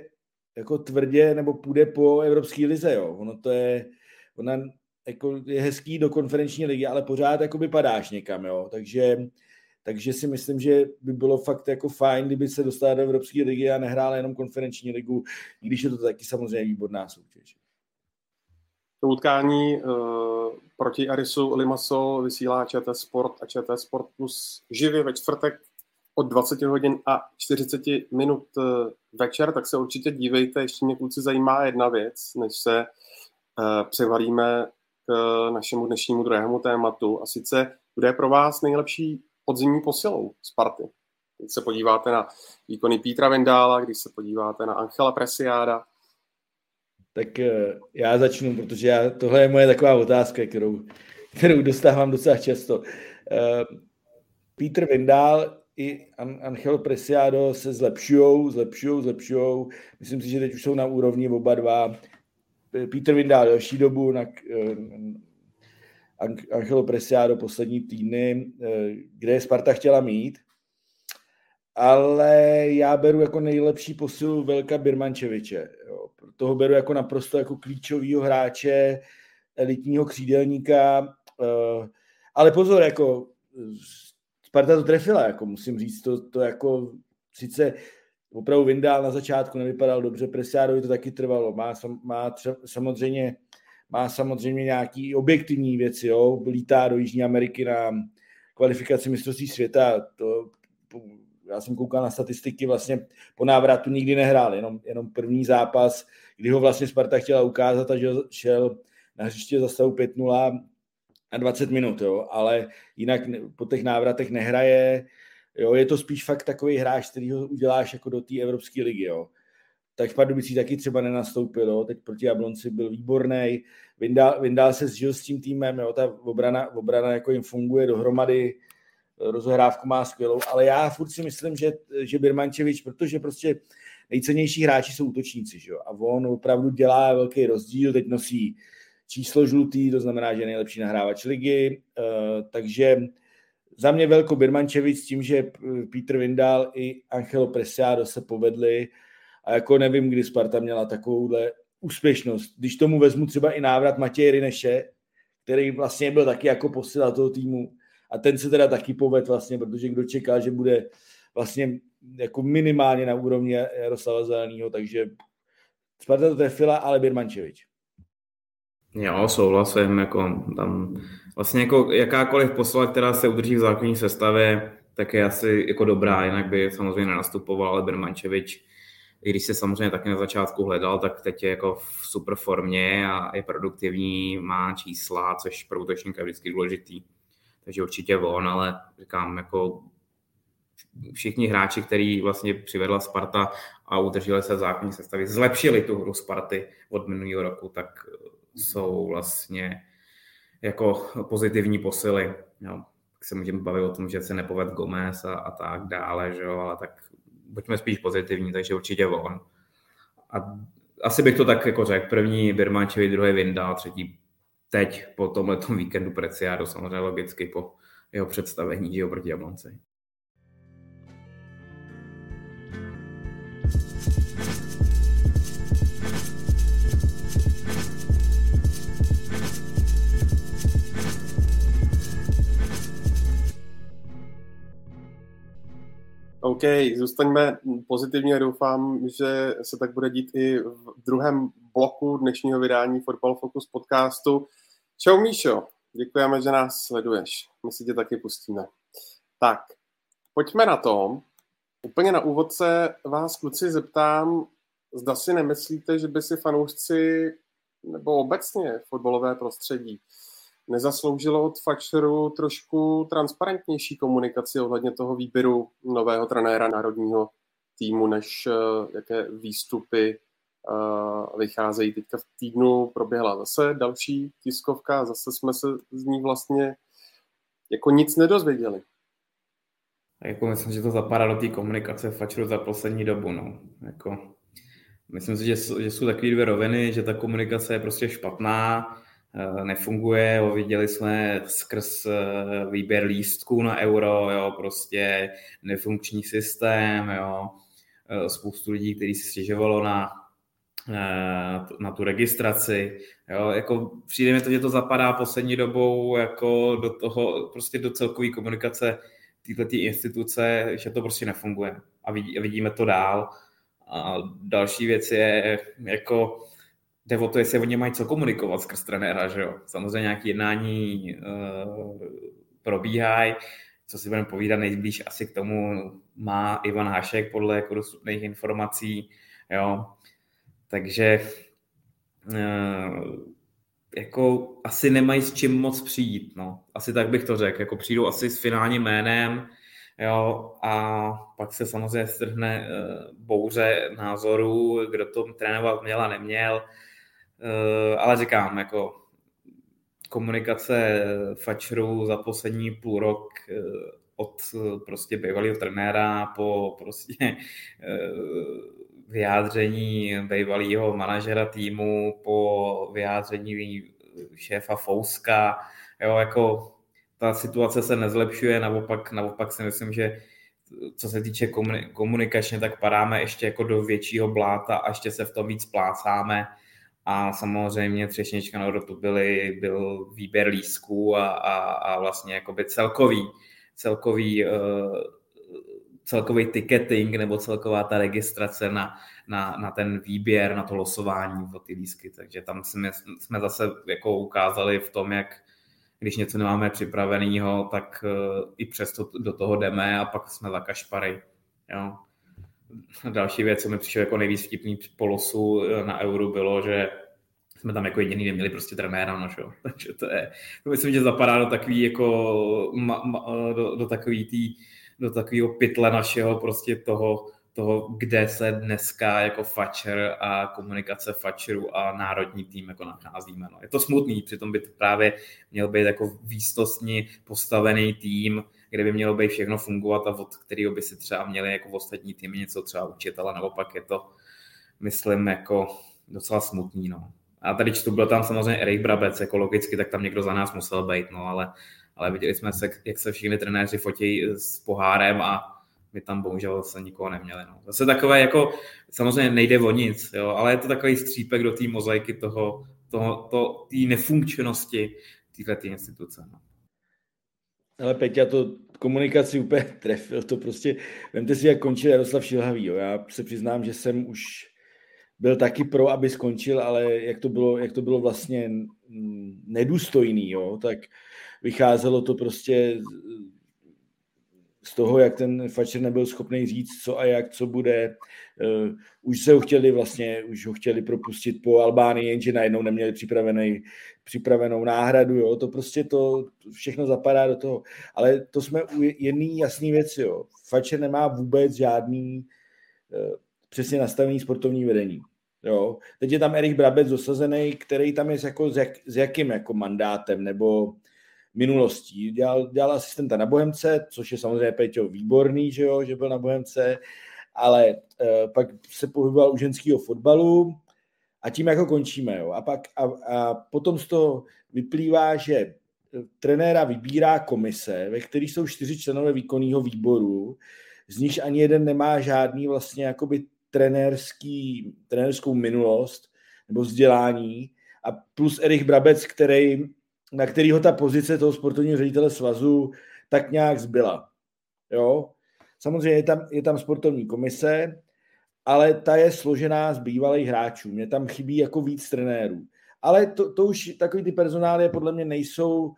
[SPEAKER 2] jako tvrdě nebo půjde po Evropské lize. Jo. Ono to je, ona jako je hezký do konferenční ligy, ale pořád jako by padáš někam. Jo. Takže, takže si myslím, že by bylo fakt jako fajn, kdyby se dostala do Evropské ligy a nehrála jenom konferenční ligu, i když je to taky samozřejmě výborná soutěž.
[SPEAKER 1] To utkání uh, proti Arisu Limassol vysílá ČT Sport a ČT Sport Plus živě ve čtvrtek od 20 hodin a 40 minut uh, večer, tak se určitě dívejte. Ještě mě kluci zajímá jedna věc, než se uh, převalíme k našemu dnešnímu druhému tématu a sice, kde je pro vás nejlepší podzimní posilou Sparty. Když se podíváte na výkony Pítra Vendála, když se podíváte na Angela Presiáda,
[SPEAKER 2] tak eh, já začnu, protože já, tohle je moje taková otázka, kterou, kterou dostávám docela často. Eh, Peter Vindál i Angel Presiado se zlepšují, zlepšují, zlepšují. Myslím si, že teď už jsou na úrovni oba dva. Peter Vindál další dobu, na, eh, Angelo Presiado poslední týdny, kde Sparta chtěla mít ale já beru jako nejlepší posilu Velka Birmančeviče. Jo. Toho beru jako naprosto jako klíčovýho hráče, elitního křídelníka, uh, ale pozor, jako Sparta to trefila, jako musím říct, to, to jako sice opravdu Vindál na začátku nevypadal dobře, Presiádovi to taky trvalo, má, má tře, samozřejmě má samozřejmě nějaký objektivní věci, jo, lítá do Jižní Ameriky na kvalifikaci mistrovství světa, to já jsem koukal na statistiky, vlastně po návratu nikdy nehrál, jenom, jenom první zápas, kdy ho vlastně Sparta chtěla ukázat a že šel na hřiště za stavu 5-0 na 20 minut, jo, ale jinak po těch návratech nehraje, jo, je to spíš fakt takový hráč, který ho uděláš jako do té Evropské ligy, jo. Tak v Pardubicích taky třeba nenastoupil, jo. teď proti Jablonci byl výborný, Vyndál, Vyndál se zžil s tím týmem, jo, ta obrana, obrana jako jim funguje dohromady, rozehrávku má skvělou, ale já furt si myslím, že, že Birmančevič, protože prostě nejcennější hráči jsou útočníci, že jo? a on opravdu dělá velký rozdíl, teď nosí číslo žlutý, to znamená, že je nejlepší nahrávač ligy, uh, takže za mě velko Birmančevič s tím, že Petr Vindal i Angelo Presiado se povedli a jako nevím, kdy Sparta měla takovouhle úspěšnost. Když tomu vezmu třeba i návrat Matěje Rineše, který vlastně byl taky jako posila toho týmu, a ten se teda taky poved vlastně, protože kdo čeká, že bude vlastně jako minimálně na úrovni Jaroslava Zeleného, takže Sparta to trefila, ale Birmančevič.
[SPEAKER 3] Jo, souhlasím, jako tam vlastně jako jakákoliv posla, která se udrží v základní sestavě, tak je asi jako dobrá, jinak by samozřejmě nenastupoval, ale Birmančevič i když se samozřejmě taky na začátku hledal, tak teď je jako v super formě a je produktivní, má čísla, což pro útočníka je vždycky důležitý. Takže určitě on, ale říkám, jako všichni hráči, který vlastně přivedla Sparta a udrželi se v základní sestavy, zlepšili tu hru Sparty od minulého roku, tak jsou vlastně jako pozitivní posily. Jo. Se můžeme bavit o tom, že se nepoved Gomez a, a tak dále, že jo, ale tak buďme spíš pozitivní, takže určitě on. A asi bych to tak jako řekl. První Birmančevi, druhý Vinda, třetí teď po tomhle víkendu Preciado, samozřejmě logicky po jeho představení, že proti Jablonci.
[SPEAKER 1] OK, zůstaňme pozitivně a doufám, že se tak bude dít i v druhém bloku dnešního vydání Football Focus podcastu. Čau Míšo, děkujeme, že nás sleduješ. My si tě taky pustíme. Tak, pojďme na to. Úplně na úvod se vás kluci zeptám, zda si nemyslíte, že by si fanoušci nebo obecně fotbalové prostředí nezasloužilo od Fatcheru trošku transparentnější komunikaci ohledně toho výběru nového trenéra národního týmu, než uh, jaké výstupy vycházejí. Teďka v týdnu proběhla zase další tiskovka zase jsme se z ní vlastně jako nic nedozvěděli.
[SPEAKER 3] Jako myslím, že to zapadá do té komunikace Fatcheru za poslední dobu. No. Jako, myslím si, že, že jsou takové dvě roviny, že ta komunikace je prostě špatná, Eh, nefunguje. Viděli jsme skrz eh, výběr lístků na euro, jo, prostě nefunkční systém, jo. Eh, spoustu lidí, kteří si stěžovalo na, na tu registraci. Jo, jako přijde mi to, že to zapadá poslední dobou jako do toho, prostě do celkové komunikace této instituce, že to prostě nefunguje. A, vidí, a vidíme to dál. A další věc je, jako jde o to, jestli oni mají co komunikovat skrz trenéra, že jo. Samozřejmě nějaké jednání uh, probíhají, co si budeme povídat nejblíž asi k tomu má Ivan Hašek podle jako dostupných informací, jo. Takže uh, jako asi nemají s čím moc přijít, no. Asi tak bych to řekl, jako přijdou asi s finálním jménem, jo, a pak se samozřejmě strhne uh, bouře názorů, kdo to trénovat měl a neměl, Eh, ale říkám, jako komunikace Fatcherů za poslední půl rok eh, od eh, prostě bývalého trenéra po prostě vyjádření bývalého manažera týmu, po vyjádření šéfa Fouska, jo, jako ta situace se nezlepšuje, naopak, naopak si myslím, že co se týče komunikačně, tak padáme ještě jako do většího bláta a ještě se v tom víc plácáme, a samozřejmě třešnička na dortu byly, byl výběr lísků a, a, a vlastně celkový, celkový, uh, celkový ticketing nebo celková ta registrace na, na, na ten výběr, na to losování o ty lísky. Takže tam jsme, jsme zase jako ukázali v tom, jak když něco nemáme připraveného, tak uh, i přesto do toho jdeme a pak jsme za kašpary. Jo další věc, co mi přišlo jako nejvíc vtipný polosu eh, na euru, bylo, že jsme tam jako jediný neměli prostě trenéra, no, že? takže to je, to myslím, že zapadá do takový jako, ma, ma, do, do takový tý, do takového pytle našeho prostě toho, toho, kde se dneska jako Fatcher a komunikace Fatcheru a národní tým jako nacházíme. No. Je to smutný, přitom by to právě měl být jako výstostně postavený tým, kde by mělo být všechno fungovat a od kterého by si třeba měli jako ostatní týmy něco třeba učit, ale naopak je to, myslím, jako docela smutný. No. A tady čtu, byl tam samozřejmě Erik Brabec, jako logicky, tak tam někdo za nás musel být, no, ale, ale viděli jsme se, jak se všichni trenéři fotí s pohárem a my tam bohužel se nikoho neměli. No. Zase takové jako, samozřejmě nejde o nic, jo, ale je to takový střípek do té mozaiky toho, toho, to, té nefunkčnosti této instituce. No.
[SPEAKER 2] Ale Peťa to komunikaci úplně trefil, to prostě, vemte si, jak končil Jaroslav Šilhavý, jo. já se přiznám, že jsem už byl taky pro, aby skončil, ale jak to bylo, jak to bylo vlastně nedůstojný, jo, tak vycházelo to prostě z toho, jak ten Fatscher nebyl schopný říct, co a jak, co bude. Uh, už se ho chtěli vlastně, už ho chtěli propustit po Albánii, jenže najednou neměli připravený, připravenou náhradu, jo. To prostě to všechno zapadá do toho. Ale to jsme u jedné jasné věci, jo. Fatscher nemá vůbec žádný uh, přesně nastavený sportovní vedení. Jo. Teď je tam Erich Brabec dosazený, který tam je jako s, jak, s jakým jako mandátem, nebo minulostí. Dělal, dělal asistenta na Bohemce, což je samozřejmě Peťo výborný, že, jo, že byl na Bohemce, ale uh, pak se pohyboval u ženského fotbalu a tím jako končíme. Jo. A, pak, a, a potom z toho vyplývá, že trenéra vybírá komise, ve které jsou čtyři členové výkonného výboru, z níž ani jeden nemá žádný vlastně jakoby trenérský, trenérskou minulost nebo vzdělání a plus Erich Brabec, který na kterého ta pozice toho sportovního ředitele svazu tak nějak zbyla. Jo? Samozřejmě je tam, je tam sportovní komise, ale ta je složená z bývalých hráčů. Mně tam chybí jako víc trenérů. Ale to, to už takový ty personály podle mě nejsou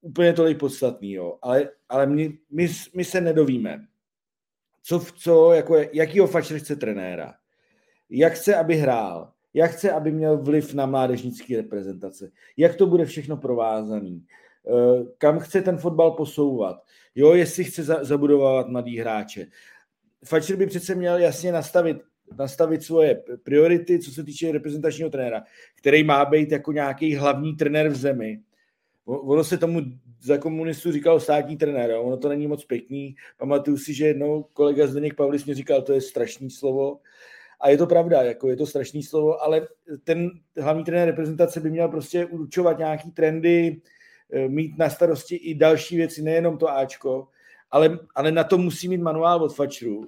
[SPEAKER 2] úplně tolik podstatný. Jo. Ale, ale my, my, my se nedovíme. Co, co jako, jakýho fačer chce trenéra? Jak chce, aby hrál? Jak chce, aby měl vliv na mládežnické reprezentace, jak to bude všechno provázaný, eh, kam chce ten fotbal posouvat, jo, jestli chce zabudovat mladý hráče. Fatscher by přece měl jasně nastavit, nastavit svoje priority, co se týče reprezentačního trenéra, který má být jako nějaký hlavní trenér v zemi. Ono se tomu za komunistů říkal státní trenér, ono to není moc pěkný. Pamatuju si, že jednou kolega Zdeněk Pavlis mě říkal, to je strašný slovo, a je to pravda, jako je to strašný slovo, ale ten hlavní trenér reprezentace by měl prostě určovat nějaký trendy, eh, mít na starosti i další věci, nejenom to Ačko, ale, ale na to musí mít manuál od fačru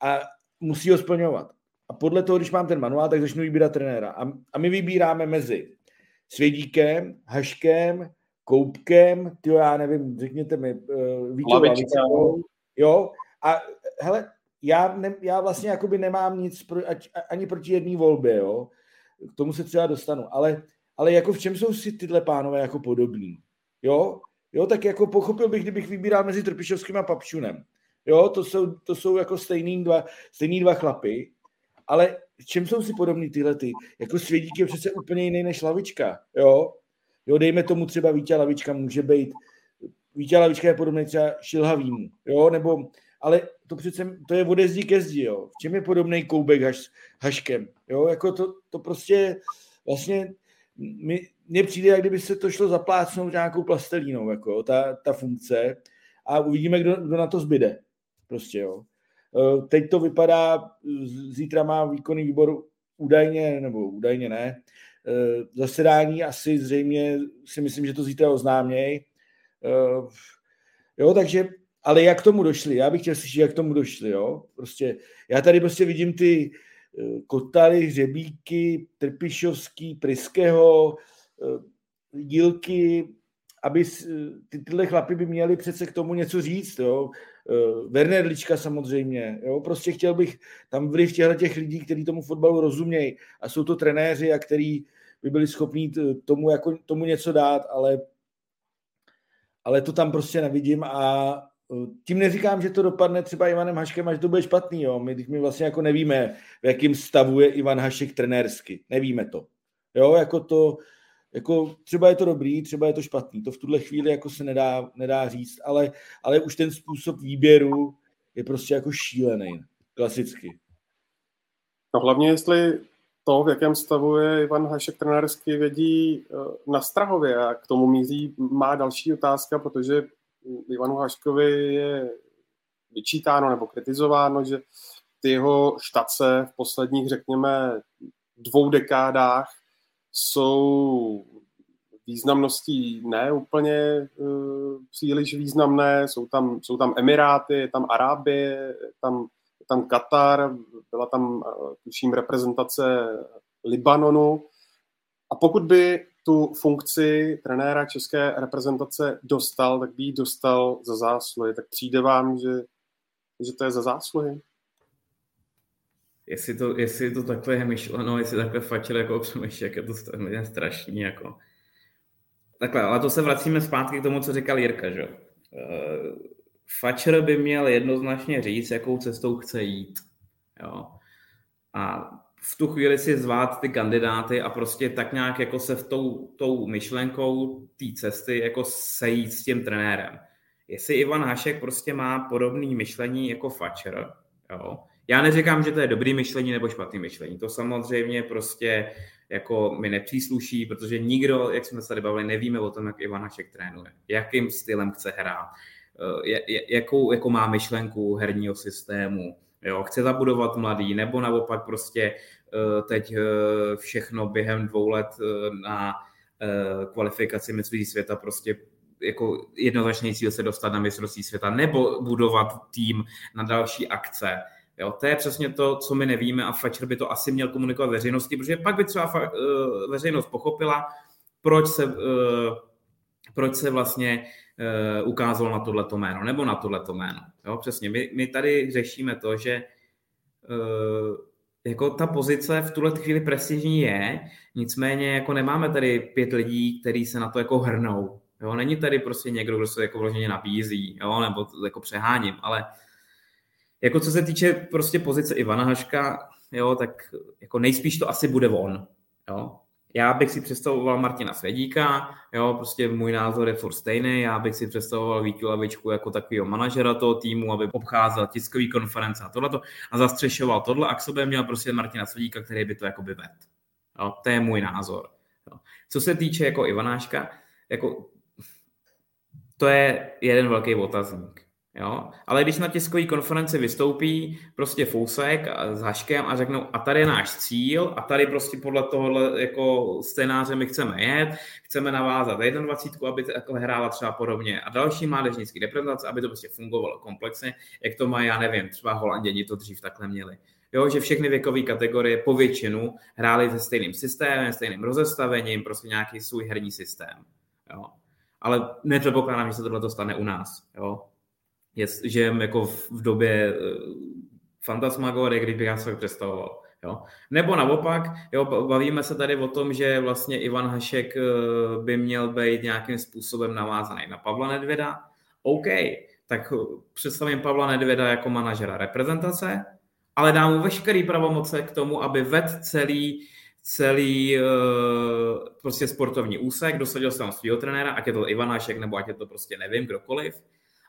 [SPEAKER 2] a musí ho splňovat. A podle toho, když mám ten manuál, tak začnu vybírat trenéra. A, a my vybíráme mezi Svědíkem, Haškem, Koupkem, ty já nevím, řekněte mi, uh, Vítou jo, a hele, já, ne, já vlastně jakoby nemám nic pro, ani proti jedné volbě, jo. K tomu se třeba dostanu. Ale, ale jako v čem jsou si tyhle pánové jako podobní? Jo? Jo, tak jako pochopil bych, kdybych vybíral mezi Trpišovským a Papšunem. Jo, to jsou, to jsou jako stejný dva, stejný dva chlapy, ale v čem jsou si podobní tyhle ty? Jako Svědík je přece úplně jiný než Lavička, jo? Jo, dejme tomu třeba Vítě Lavička může být, Vítě Lavička je podobný třeba Šilhavýmu, jo, nebo ale to přece, to je ode zdi ke zdi, jo. V čem je podobný koubek haš, haškem, jo, jako to, to prostě vlastně mi, mně přijde, jak kdyby se to šlo zaplácnout nějakou plastelínou, jako ta, ta funkce a uvidíme, kdo, kdo na to zbyde, prostě, jo. E, teď to vypadá, zítra má výkonný výbor údajně, nebo údajně ne, e, zasedání asi zřejmě si myslím, že to zítra oznáměj. E, jo, takže ale jak k tomu došli? Já bych chtěl slyšet, jak k tomu došli, jo? Prostě, já tady prostě vidím ty uh, Kotary, Hřebíky, Trpišovský, Priského, uh, Dílky, aby ty, tyhle chlapy by měli přece k tomu něco říct, jo. Werner Lička samozřejmě, jo. Prostě chtěl bych tam vliv těchto těch lidí, kteří tomu fotbalu rozumějí a jsou to trenéři a který by byli schopní tomu, jako, tomu něco dát, ale ale to tam prostě nevidím a tím neříkám, že to dopadne třeba Ivanem Haškem, až to bude špatný. Jo. My, my vlastně jako nevíme, v jakém stavu je Ivan Hašek trenérsky. Nevíme to. Jo, jako to, jako třeba je to dobrý, třeba je to špatný. To v tuhle chvíli jako se nedá, nedá říct, ale, ale už ten způsob výběru je prostě jako šílený, klasicky.
[SPEAKER 1] No hlavně, jestli to, v jakém stavu je Ivan Hašek trenérsky, vědí eh, na Strahově a k tomu míří má další otázka, protože Ivanu Haškovi je vyčítáno nebo kritizováno, že ty jeho štace v posledních, řekněme, dvou dekádách jsou významností ne úplně uh, příliš významné. Jsou tam, jsou tam Emiráty, je tam Arábie, je tam, je tam Katar, byla tam, uh, tuším, reprezentace Libanonu. A pokud by tu funkci trenéra české reprezentace dostal, tak by ji dostal za zásluhy. Tak přijde vám, že, že to je za zásluhy?
[SPEAKER 3] Jestli to, jestli to takhle je myšleno, jestli takhle fačil jako přemýšlí, jak je to strašný. Jako. Takhle, ale to se vracíme zpátky k tomu, co říkal Jirka, že? Uh, by měl jednoznačně říct, jakou cestou chce jít. Jo. A v tu chvíli si zvát ty kandidáty a prostě tak nějak jako se v tou, tou myšlenkou té cesty jako sejít s tím trenérem. Jestli Ivan Hašek prostě má podobné myšlení jako Fatcher, jo, já neříkám, že to je dobrý myšlení nebo špatný myšlení. To samozřejmě prostě jako mi nepřísluší, protože nikdo, jak jsme se tady bavili, nevíme o tom, jak Ivan Hašek trénuje, jakým stylem chce hrát, eh, jakou, jakou má myšlenku herního systému, jo, chce zabudovat mladý, nebo naopak prostě eh, teď eh, všechno během dvou let na kvalifikaci mistrovství světa prostě jako jednoznačný cíl se dostat na mistrovství světa nebo budovat tým na další akce. Jo, to je přesně to, co my nevíme a Fetcher by to asi měl komunikovat veřejnosti, protože pak by třeba veřejnost pochopila, proč se, proč se vlastně ukázalo na tohleto jméno nebo na tohleto jméno. Jo, přesně. My, my tady řešíme to, že uh, jako ta pozice v tuhle chvíli prestižní je, nicméně jako nemáme tady pět lidí, kteří se na to jako hrnou. Jo, není tady prostě někdo, kdo se jako vloženě nabízí, jo, nebo jako přeháním, ale jako co se týče prostě pozice Ivana Haška, jo, tak jako nejspíš to asi bude on, jo. Já bych si představoval Martina Svědíka, jo, prostě můj názor je furt stejný, já bych si představoval Víti Lavičku jako takového manažera toho týmu, aby obcházel tiskový konference a tohleto a zastřešoval tohle a k sobě měl prostě Martina Svědíka, který by to jako by ved. Jo, to je můj názor. Jo. Co se týče jako Ivanáška, jako to je jeden velký otazník. Jo? Ale když na tiskové konferenci vystoupí prostě Fousek s Haškem a řeknou, a tady je náš cíl a tady prostě podle tohohle jako scénáře my chceme jet, chceme navázat 21, aby takhle hrála třeba podobně a další mládežnický reprezentace, aby to prostě fungovalo komplexně, jak to má, já nevím, třeba Holanděni to dřív takhle měli. Jo, že všechny věkové kategorie po většinu hrály se stejným systémem, stejným rozestavením, prostě nějaký svůj herní systém. Jo. Ale nepředpokládám, že se tohle stane u nás. Jo je, žijeme jako v, v době uh, fantasmagorie, kdyby já se představoval. Jo. Nebo naopak, jo, bavíme se tady o tom, že vlastně Ivan Hašek uh, by měl být nějakým způsobem navázaný na Pavla Nedvěda. OK, tak představím Pavla Nedvěda jako manažera reprezentace, ale dám mu veškerý pravomoce k tomu, aby ved celý celý prostě sportovní úsek, dosadil se tam svého trenéra, ať je to Ivan Hašek, nebo ať je to prostě nevím, kdokoliv,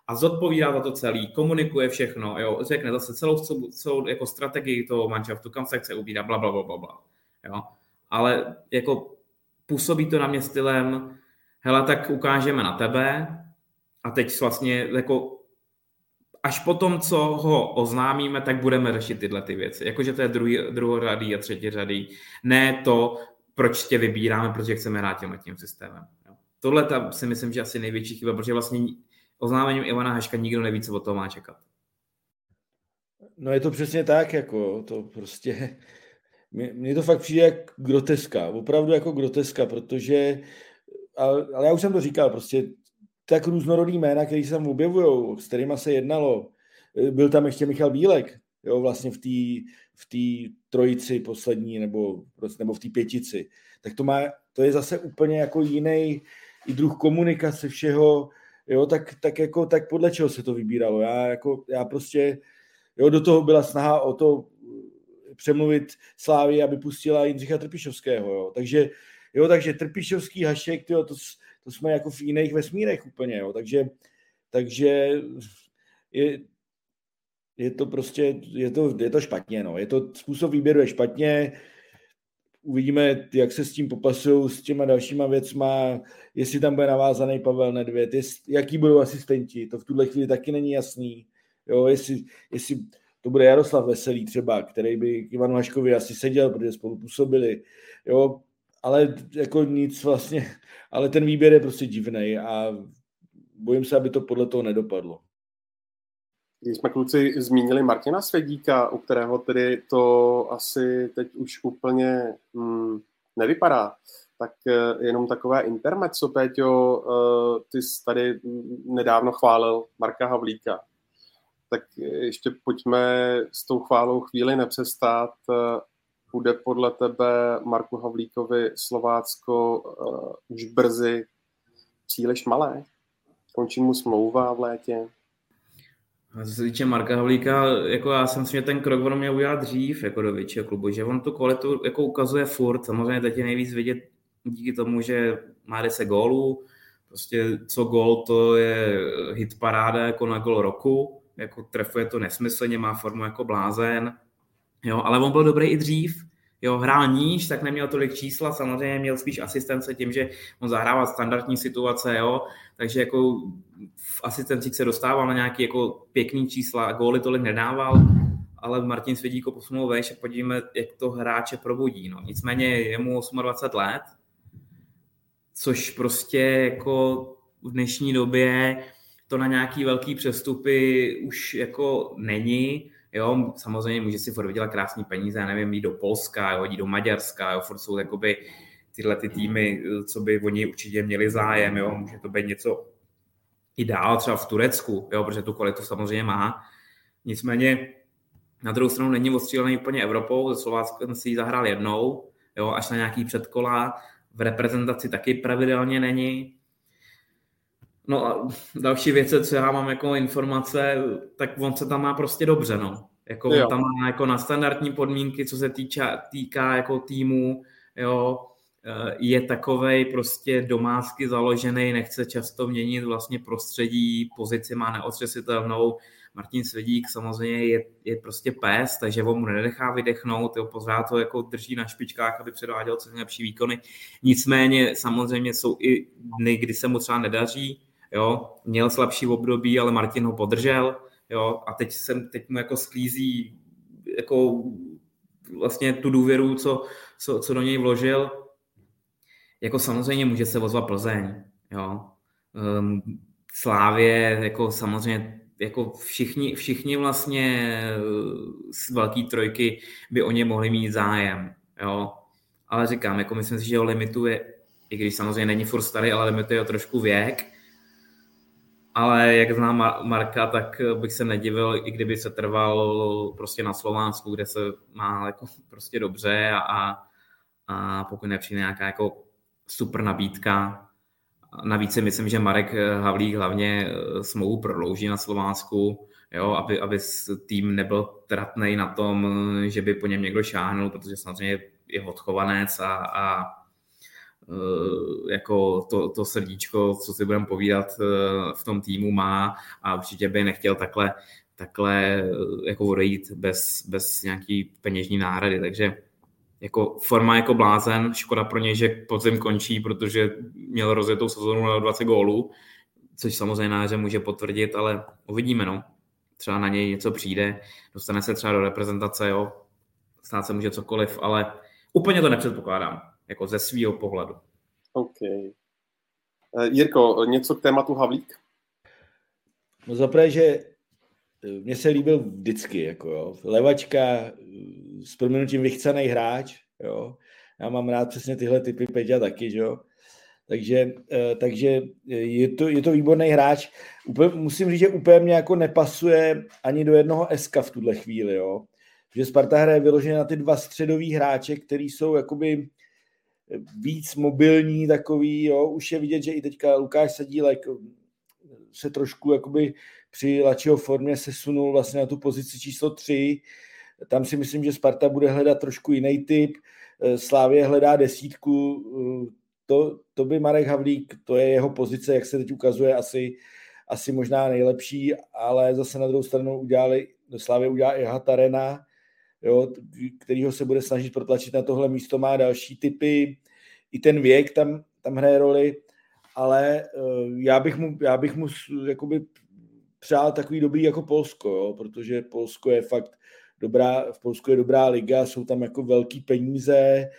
[SPEAKER 3] a zodpovídá za to celý, komunikuje všechno, jo, řekne zase celou, celou, jako strategii toho manšaftu, kam se chce ubírat, bla, bla, bla, bla, bla. Jo. Ale jako působí to na mě stylem, hele, tak ukážeme na tebe a teď vlastně jako až potom, co ho oznámíme, tak budeme řešit tyhle ty věci. Jakože to je druhý, druhořadý a třetí řadý. Ne to, proč tě vybíráme, protože chceme hrát tím tím systémem. Tohle ta, si myslím, že asi největší chyba, protože vlastně oznámením Ivana Haška nikdo neví, co od toho má čekat.
[SPEAKER 2] No je to přesně tak, jako to prostě, mně to fakt přijde jak groteska, opravdu jako groteska, protože, ale, ale já už jsem to říkal, prostě tak různorodý jména, který se tam objevují, s kterými se jednalo, byl tam ještě Michal Bílek, jo, vlastně v té v tý trojici poslední, nebo, nebo v té pětici, tak to, má, to je zase úplně jako jiný i druh komunikace všeho, jo, tak, tak, jako, tak podle čeho se to vybíralo? Já, jako, já prostě, jo, do toho byla snaha o to eh, přemluvit Slávy, aby pustila Jindřicha Trpišovského, jo. Takže, jo, takže Trpišovský, Hašek, tyjo, to, to jsme jako v jiných vesmírech úplně, jo. Takže, takže je, je to prostě, je to, je to špatně, no. Je to, způsob výběru je špatně, uvidíme, jak se s tím popasují s těma dalšíma věcma, jestli tam bude navázaný Pavel Nedvěd, jest, jaký budou asistenti, to v tuhle chvíli taky není jasný, jo, jestli, jestli to bude Jaroslav Veselý třeba, který by k Ivanu Haškovi asi seděl, protože spolu působili, jo, ale jako nic vlastně, ale ten výběr je prostě divný a bojím se, aby to podle toho nedopadlo.
[SPEAKER 1] Když jsme kluci zmínili Martina Svědíka, u kterého tedy to asi teď už úplně hmm, nevypadá, tak eh, jenom takové intermezzo, Péťo, eh, ty jsi tady nedávno chválil Marka Havlíka. Tak ještě pojďme s tou chválou chvíli nepřestát. Eh, bude podle tebe Marku Havlíkovi Slovácko už brzy příliš malé? Končí mu smlouva v létě?
[SPEAKER 3] A co se týče Marka Havlíka, jako já jsem si, že ten krok on měl udělat dřív jako do většího klubu, že on tu kvalitu jako ukazuje furt, samozřejmě teď je nejvíc vidět díky tomu, že má 10 gólů, prostě co gól, to je hit paráda jako na gol roku, jako trefuje to nesmyslně, má formu jako blázen, jo, ale on byl dobrý i dřív, jo, hrál níž, tak neměl tolik čísla, samozřejmě měl spíš asistence tím, že on zahrával standardní situace, jo, takže jako v asistencích se dostával na nějaký jako pěkný čísla góly tolik nedával, ale Martin Svědíko posunul vejš a podívejme, jak to hráče probudí. No. Nicméně je mu 28 let, což prostě jako v dnešní době to na nějaký velký přestupy už jako není. Jo, samozřejmě může si furt vydělat krásný peníze, já nevím, jít do Polska, jo, jít do Maďarska, jo, furt jsou jakoby tyhle ty týmy, co by oni určitě měli zájem, jo, může to být něco i dál, třeba v Turecku, jo, protože tu kvalitu samozřejmě má. Nicméně na druhou stranu není ostřílený úplně Evropou, ze Slováckem si ji zahrál jednou, jo, až na nějaký předkola, v reprezentaci taky pravidelně není. No a další věce, co já mám jako informace, tak on se tam má prostě dobře, no. Jako on tam má jako na standardní podmínky, co se týča, týká jako týmu, jo, eh, je takovej prostě domácky založený, nechce často měnit vlastně prostředí, pozici má neotřesitelnou, Martin Svedík samozřejmě je, je prostě pes, takže on mu nenechá vydechnout, jo, pořád to jako drží na špičkách, aby předváděl co nejlepší výkony. Nicméně samozřejmě jsou i dny, kdy se mu třeba nedaří, jo, měl slabší období, ale Martin ho podržel, jo, a teď, jsem, teď mu jako sklízí jako vlastně tu důvěru, co, co, co do něj vložil. Jako samozřejmě může se ozvat Plzeň, jo. Um, Slávě, jako samozřejmě jako všichni, všichni vlastně z velké trojky by o ně mohli mít zájem, jo. Ale říkám, jako myslím si, že ho limituje, i když samozřejmě není furt starý, ale limituje ho trošku věk, ale jak znám Marka, tak bych se nedivil, i kdyby se trval prostě na Slovánsku, kde se má jako prostě dobře a, a pokud nepřijde nějaká jako super nabídka. Navíc si myslím, že Marek Havlík hlavně smlouvu prodlouží na Slovánsku, jo, aby, aby tým nebyl tratný na tom, že by po něm někdo šáhnul, protože samozřejmě je odchovanec a, a Eh, jako to, to srdíčko, co si budeme povídat, eh, v tom týmu má a určitě by nechtěl takhle, takhle eh, jako odejít bez, bez nějaký peněžní náhrady, takže jako forma jako blázen, škoda pro něj, že podzim končí, protože měl rozjetou sezonu na 20 gólů, což samozřejmě náře může potvrdit, ale uvidíme, no. Třeba na něj něco přijde, dostane se třeba do reprezentace, jo, stát se může cokoliv, ale úplně to nepředpokládám jako ze svého pohledu.
[SPEAKER 1] OK. Eh, Jirko, něco k tématu Havlík?
[SPEAKER 2] No zaprvé, že eh, mně se líbil vždycky, jako jo. Levačka, eh, s proměnutím vychcený hráč, jo. Já mám rád přesně tyhle typy Peťa taky, že jo. Takže, takže je, to, je to výborný hráč. Úplně, musím říct, že úplně mě jako nepasuje ani do jednoho SK v tuhle chvíli, jo. Že Sparta hraje vyloženě na ty dva středový hráče, který jsou jakoby víc mobilní takový, jo. už je vidět, že i teďka Lukáš Sadílek se trošku jakoby při Lačiho formě sesunul vlastně na tu pozici číslo 3. Tam si myslím, že Sparta bude hledat trošku jiný typ. Slávě hledá desítku. To, to by Marek Havlík, to je jeho pozice, jak se teď ukazuje, asi, asi možná nejlepší, ale zase na druhou stranu udělali, Slávě udělá i Hatarena, jo, kterýho se bude snažit protlačit na tohle místo, má další typy, i ten věk tam, tam hraje roli, ale uh, já bych mu, já bych mu jakoby přál takový dobrý jako Polsko, jo, protože Polsko je fakt dobrá, v Polsku je dobrá liga, jsou tam jako velký peníze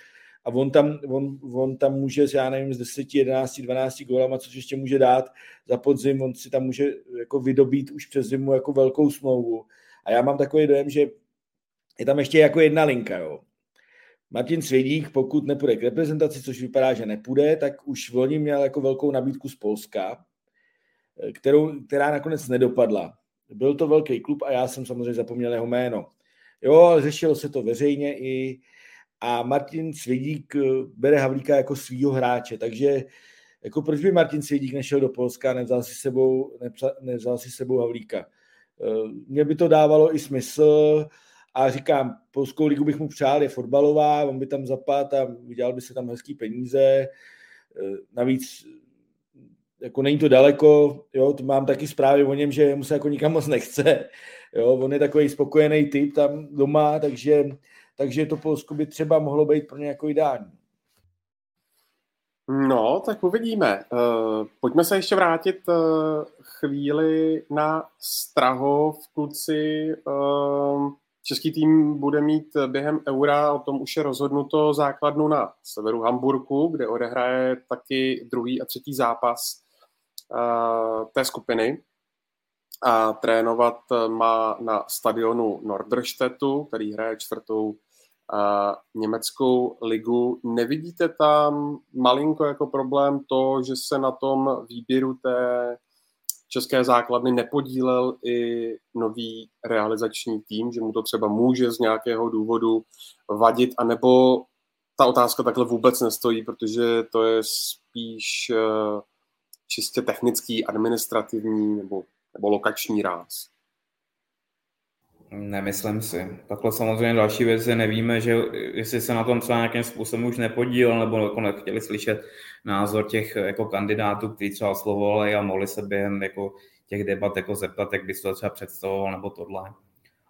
[SPEAKER 2] a on tam, on, on tam může, já nevím, z 10, 11, 12 gólama, což ještě může dát za podzim, on si tam může jako vydobít už přes zimu jako velkou smlouvu. A já mám takový dojem, že je tam ještě jako jedna linka, jo. Martin Svědík, pokud nepůjde k reprezentaci, což vypadá, že nepůjde, tak už v loni měl jako velkou nabídku z Polska, kterou, která nakonec nedopadla. Byl to velký klub a já jsem samozřejmě zapomněl jeho jméno. Jo, řešilo se to veřejně i a Martin Svědík eh, bere Havlíka jako svýho hráče, takže jako proč by Martin Svědík nešel do Polska a nevzal si sebou, nevzal si sebou Havlíka? mně by to dávalo i smysl a říkám, Polskou ligu bych mu přál, je fotbalová, on by tam zapadl a vydělal by se tam hezký peníze. Navíc jako není to daleko, jo, to mám taky zprávy o něm, že mu se jako nikam moc nechce, jo, on je takový spokojený typ tam doma, takže, takže to Polsko by třeba mohlo být pro ně jako ideální.
[SPEAKER 1] No, tak uvidíme. Uh, pojďme se ještě vrátit uh, chvíli na Strahov. Kluci, český tým bude mít během Eura, o tom už je rozhodnuto, základnu na severu Hamburku, kde odehraje taky druhý a třetí zápas uh, té skupiny. A trénovat má na stadionu Norderstedtu, který hraje čtvrtou německou ligu. Nevidíte tam malinko jako problém to, že se na tom výběru té české základny nepodílel i nový realizační tým, že mu to třeba může z nějakého důvodu vadit, anebo ta otázka takhle vůbec nestojí, protože to je spíš eh, čistě technický, administrativní nebo, nebo lokační ráz.
[SPEAKER 3] Nemyslím si. Takhle samozřejmě další věci nevíme, že jestli se na tom třeba nějakým způsobem už nepodílel, nebo jako nechtěli slyšet názor těch jako kandidátů, kteří třeba oslovovali a mohli se během jako těch debat jako zeptat, jak by se to třeba představoval, nebo tohle.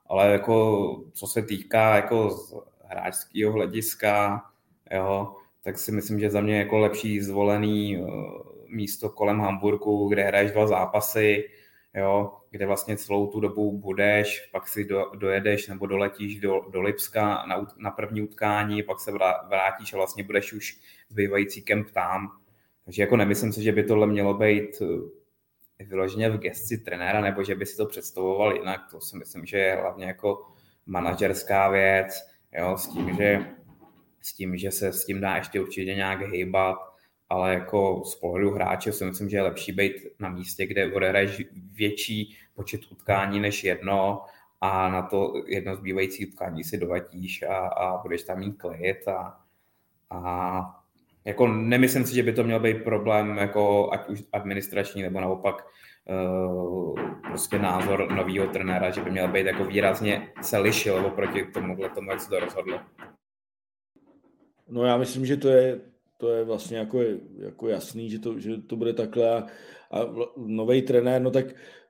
[SPEAKER 3] Ale jako, co se týká jako z hráčského hlediska, jo, tak si myslím, že za mě jako lepší zvolený eh, místo kolem Hamburgu, kde hraješ dva zápasy, jo, kde vlastně celou tu dobu budeš, pak si do, dojedeš nebo doletíš do, do Lipska na, na první utkání, pak se vrátíš a vlastně budeš už zbývající kemp tam. Takže jako nemyslím si, že by tohle mělo být eh, vyloženě v gesci trenéra, nebo že by si to představoval jinak. To si myslím, že je hlavně jako manažerská věc, jo, s tím, že s tím, že se s tím dá ještě určitě nějak hýbat, ale jako z pohledu hráče si myslím, že je lepší být na místě, kde odehraješ větší počet utkání než jedno a na to jedno zbývající utkání si doletíš a, a budeš tam mít klid a, a jako nemyslím si, že by to měl být problém jako ať už administrační nebo naopak uh, prostě názor nového trenéra, že by měl být jako výrazně se lišil oproti tomu, jak se to rozhodlo.
[SPEAKER 2] No já myslím, že to je to je vlastně jako, jako jasný, že to, že to bude takhle a, a nový trenér, no tak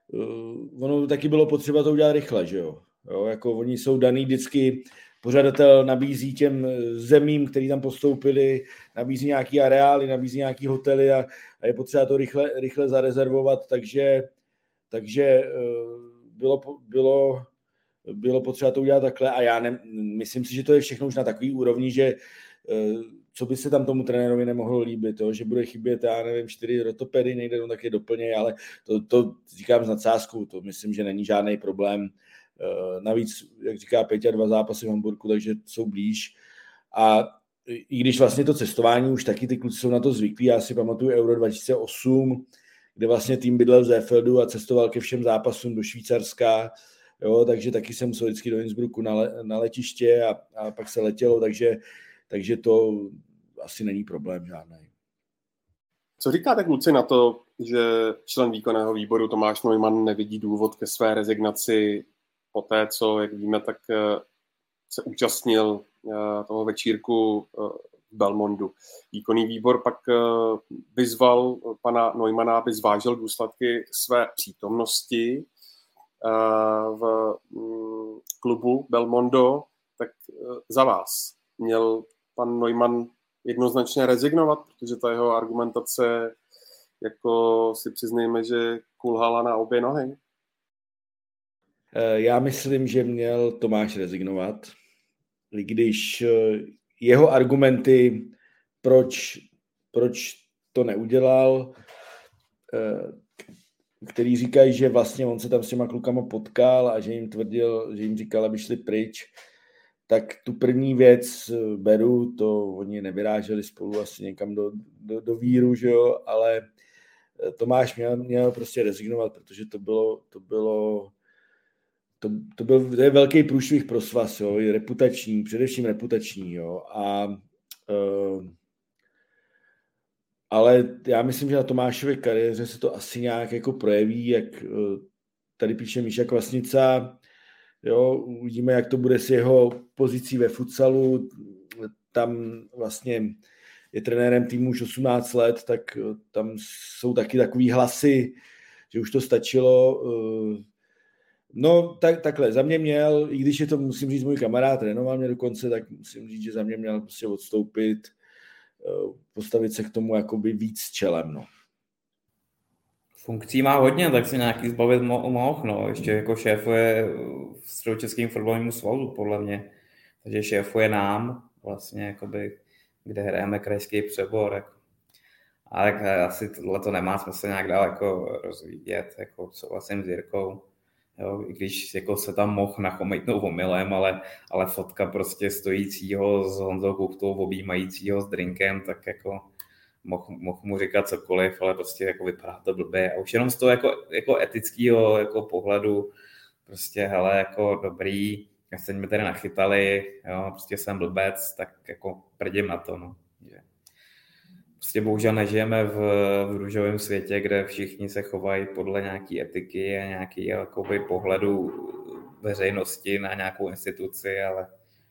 [SPEAKER 2] uh, ono taky bylo potřeba to udělat rychle, že jo? jo jako oni jsou daný vždycky, pořadatel nabízí těm zemím, který tam postoupili, nabízí nějaký areály, nabízí nějaký hotely a, a je potřeba to rychle, rychle zarezervovat, takže, takže uh, bylo, bylo, bylo potřeba to udělat takhle a já ne, myslím si, že to je všechno už na takový úrovni, že uh, co by se tam tomu trenérovi nemohlo líbit, jo? že bude chybět, já nevím, čtyři rotopedy někde, no tak je doplně, ale to, to říkám s nadsázkou, to myslím, že není žádný problém. Eh, navíc, jak říká Peťa, dva zápasy v Hamburgu, takže jsou blíž. A i když vlastně to cestování už taky ty kluci jsou na to zvyklí, já si pamatuju Euro 2008, kde vlastně tým bydlel v Zéfeldu a cestoval ke všem zápasům do Švýcarska, jo, takže taky jsem musel vždycky do Innsbrucku na, le, na letiště a, a pak se letělo, takže takže to asi není problém žádný.
[SPEAKER 1] Co říkáte kluci na to, že člen výkonného výboru Tomáš Neumann nevidí důvod ke své rezignaci po té, co, jak víme, tak eh, se účastnil eh, toho večírku eh, v Belmondu. Výkonný výbor pak vyzval pana Neumana, aby zvážil důsledky své přítomnosti v mm, klubu Belmondo, tak za vás měl pan Neumann jednoznačně rezignovat, protože ta jeho argumentace, jako si přiznejme, že kulhala na obě nohy.
[SPEAKER 2] Eh, já myslím, že měl Tomáš rezignovat, když eh, jeho argumenty, proč, proč to neudělal, eh, který říkají, že vlastně on se tam s těma klukama potkal a že jim tvrdil, že jim říkal, aby šli pryč, tak tu první věc eh, beru, to oni nevyráželi spolu asi někam do, do, do víru, že jo, ale eh, Tomáš měl, měl prostě rezignovat, protože to bylo, to bylo, to, to byl to je velký průšvih pro svaz, jo, reputační, především reputační, jo, a uh, ale já myslím, že na Tomášově kariéře se to asi nějak jako projeví, jak uh, tady píše Míša Kvasnica, jo, uvidíme, jak to bude s jeho pozicí ve futsalu, tam vlastně je trenérem týmu už 18 let, tak tam jsou taky takový hlasy, že už to stačilo. No, tak, takhle, za mě měl, i když je to, musím říct, můj kamarád, trénoval mě dokonce, tak musím říct, že za mě měl prostě odstoupit, postavit se k tomu jakoby víc čelem, no.
[SPEAKER 3] Funkcí má hodně, tak si nějaký zbavit mo- mohl, no. Ještě jako šéfuje v středočeském fotbalovém svazu, podle mě. Takže šéfuje nám, vlastně, jakoby, kde hrajeme krajský přebor. Jako. A tak asi tohle to nemá smysl nějak dál jako rozvíjet, jako souhlasím s Jirkou. Jo, i když jako se tam mohl nachomejtnout omylem, ale, ale fotka prostě stojícího s Honzou Kuchtou objímajícího s drinkem, tak jako mohl, mohl mu říkat cokoliv, ale prostě jako vypadá to blbě. A už jenom z toho jako, jako etického jako pohledu prostě, hele, jako dobrý, jak se mi tady nachytali, jo, prostě jsem blbec, tak jako prdím na to, no. Prostě bohužel nežijeme v, v růžovém světě, kde všichni se chovají podle nějaké etiky a nějaký jakoby, pohledu veřejnosti na nějakou instituci, ale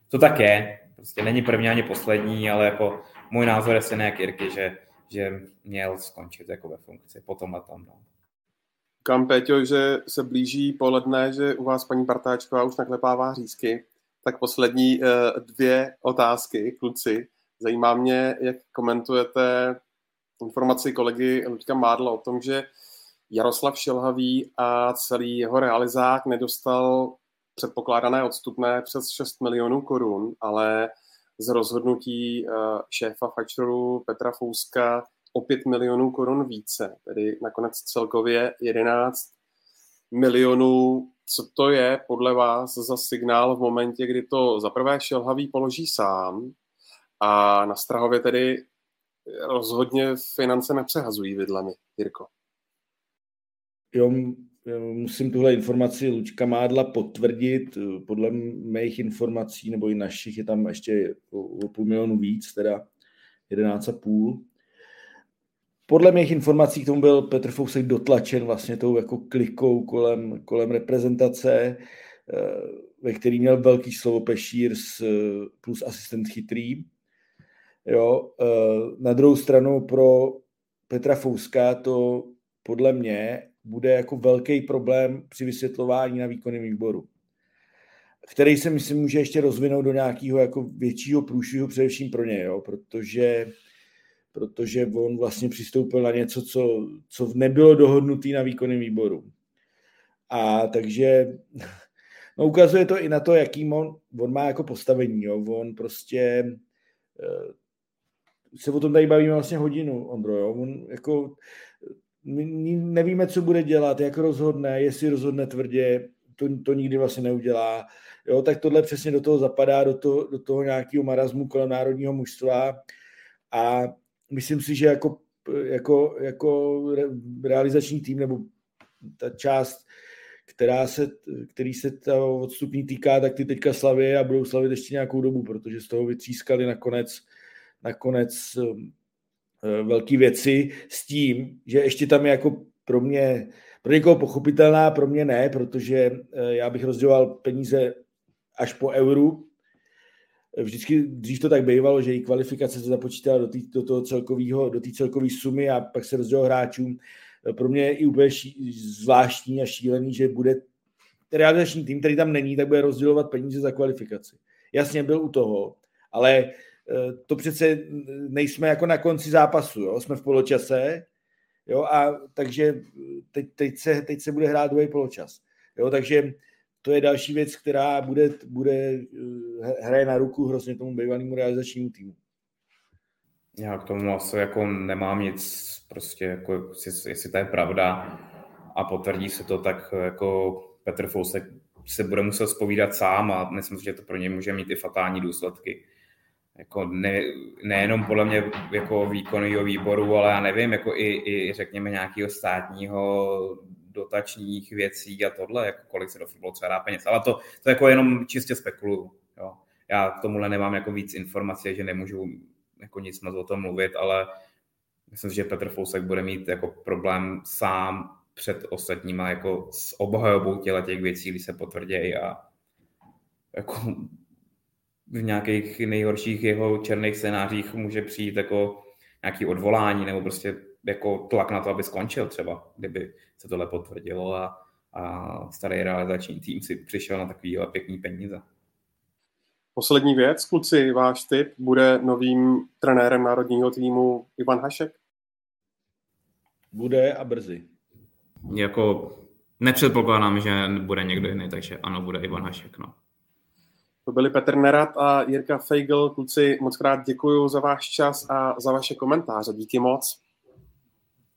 [SPEAKER 3] to tak je. Prostě není první ani poslední, ale jako můj názor je stejný jak Jirky, že, že měl skončit jako ve funkci potom a tam. No.
[SPEAKER 1] Kam, Péťo, že se blíží poledne, že u vás paní Partáčková už naklepává řízky, tak poslední uh, dvě otázky, kluci. Zajímá mě, jak komentujete informaci kolegy Luďka Mádla o tom, že Jaroslav Šilhavý a celý jeho realizák nedostal předpokládané odstupné přes 6 milionů korun, ale z rozhodnutí eh, šéfa faktoru Petra Fouska o 5 milionů korun více, tedy nakonec celkově 11 milionů. Co to je podle vás za signál v momentě, kdy to za prvé šelhavý položí sám a na Strahově tedy rozhodně finance nepřehazují vidlemi, Jirko?
[SPEAKER 2] Jo, musím tuhle informaci Lučka Mádla potvrdit. Podle mých informací, nebo i našich, je tam ještě o půl milionu víc, teda 11,5. Podle mých informací k tomu byl Petr Fousek dotlačen vlastně tou jako klikou kolem, kolem reprezentace, eh, ve který měl velký slovo Pešír plus asistent chytrý. Jo, eh, na druhou stranu pro Petra Fouska to podle mě bude jako velký problém při vysvětlování na výkonném výboru, který se myslím může ještě rozvinout do nějakého jako většího průšvihu především pro ně, jo, protože protože on vlastně přistoupil na něco, co, co nebylo dohodnutý na výkonném výboru. A takže no, ukazuje to i na to, jaký on, on má jako postavení. Jo. On prostě eh, se o tom tady bavíme vlastně hodinu, Ondro. Jo. On jako my nevíme, co bude dělat, jak rozhodne, jestli rozhodne tvrdě, to, to nikdy vlastně neudělá. Jo, tak tohle přesně do toho zapadá, do, to, do toho nějakého marazmu kolem národního mužstva a myslím si, že jako, jako, jako realizační tým nebo ta část, která se, který se to odstupní týká, tak ty teďka slavě a budou slavit ještě nějakou dobu, protože z toho vytřískali nakonec, nakonec velké věci s tím, že ještě tam je jako pro mě, pro někoho pochopitelná, pro mě ne, protože eh, já bych rozděloval peníze až po euru. Vždycky dřív to tak bývalo, že i kvalifikace se započítala do, tý, do toho celkového, do té celkové sumy a pak se rozdělilo hráčům. Eh, pro mě je i úplně ší, zvláštní a šílený, že bude realizační tým, který tam není, tak bude rozdělovat peníze za kvalifikaci. Jasně byl u toho, ale Eh, to přece nejsme jako na konci zápasu, jo? jsme v poločase, jo? a takže teď, teď, se, teď se bude hrát druhý poločas. Jo? Takže to je další věc, která bude, bude eh, hraje na ruku hrozně tomu bývalému realizačnímu týmu.
[SPEAKER 3] Já k tomu asi jako nemám nic, prostě jako, jestli, jestli to je pravda a potvrdí se to, tak jako Petr Fousek se bude muset spovídat sám a myslím že to pro něj může mít i fatální důsledky jako ne, nejenom podle mě jako výkonného výboru, ale já nevím, jako i, i řekněme nějakého státního dotačních věcí a tohle, jako kolik se do fotbalu třeba dá peněz. Ale to, to jako jenom čistě spekuluju. Jo. Já k tomuhle nemám jako víc informací, že nemůžu jako nic moc o tom mluvit, ale myslím že Petr Fousek bude mít jako problém sám před ostatníma jako s obhajobou těla těch věcí, když se potvrdějí a jako v nějakých nejhorších jeho černých scénářích může přijít jako nějaký odvolání nebo prostě jako tlak na to, aby skončil třeba, kdyby se tohle potvrdilo a, a starý realizační tým si přišel na takovýhle pěkný peníze.
[SPEAKER 1] Poslední věc, kluci, váš tip, bude novým trenérem národního týmu Ivan Hašek?
[SPEAKER 2] Bude a brzy.
[SPEAKER 3] Jako nepředpokládám, že bude někdo jiný, takže ano, bude Ivan Hašek, no.
[SPEAKER 1] To byli Petr Nerad a Jirka Feigl. Kluci, moc krát děkuji za váš čas a za vaše komentáře. Díky moc.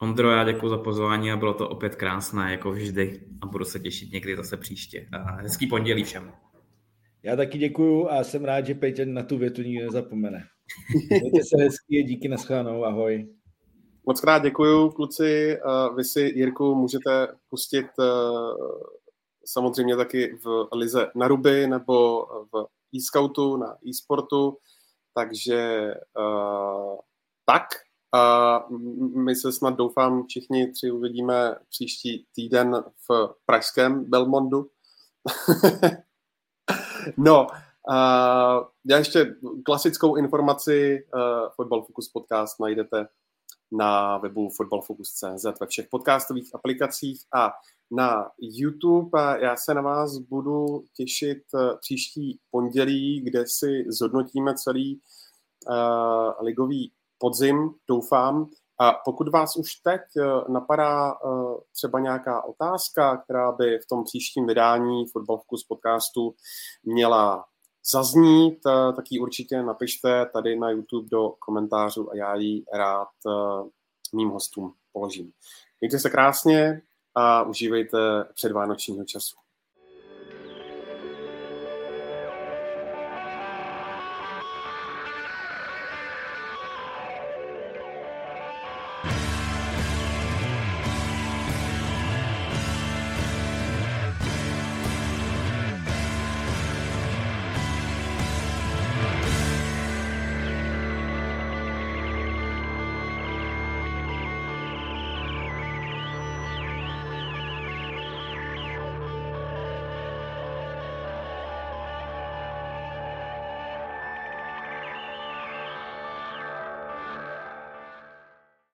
[SPEAKER 3] Ondro, já děkuji za pozvání a bylo to opět krásné, jako vždy. A budu se těšit někdy zase příště. A hezký pondělí všem.
[SPEAKER 2] Já taky děkuju a jsem rád, že Pejtěn na tu větu nikdy nezapomene. Mějte se hezky, díky naschledanou, ahoj.
[SPEAKER 1] Moc krát děkuju, kluci. Vy si, Jirku, můžete pustit samozřejmě taky v Lize na Ruby nebo v e-scoutu, na e-sportu, takže uh, tak. A my se snad doufám všichni tři uvidíme příští týden v pražském Belmondu. no, uh, já ještě klasickou informaci uh, Football Focus podcast najdete na webu footballfocus.cz ve všech podcastových aplikacích a na YouTube. Já se na vás budu těšit eh, příští pondělí, kde si zhodnotíme celý uh, ligový podzim, doufám. A pokud vás už teď uh, napadá uh, třeba nějaká otázka, která by v tom příštím vydání Football Focus podcastu měla zaznít, tak ji určitě napište tady na YouTube do komentářů a já ji rád mým hostům položím. Mějte se krásně, a užívejte předvánočního času.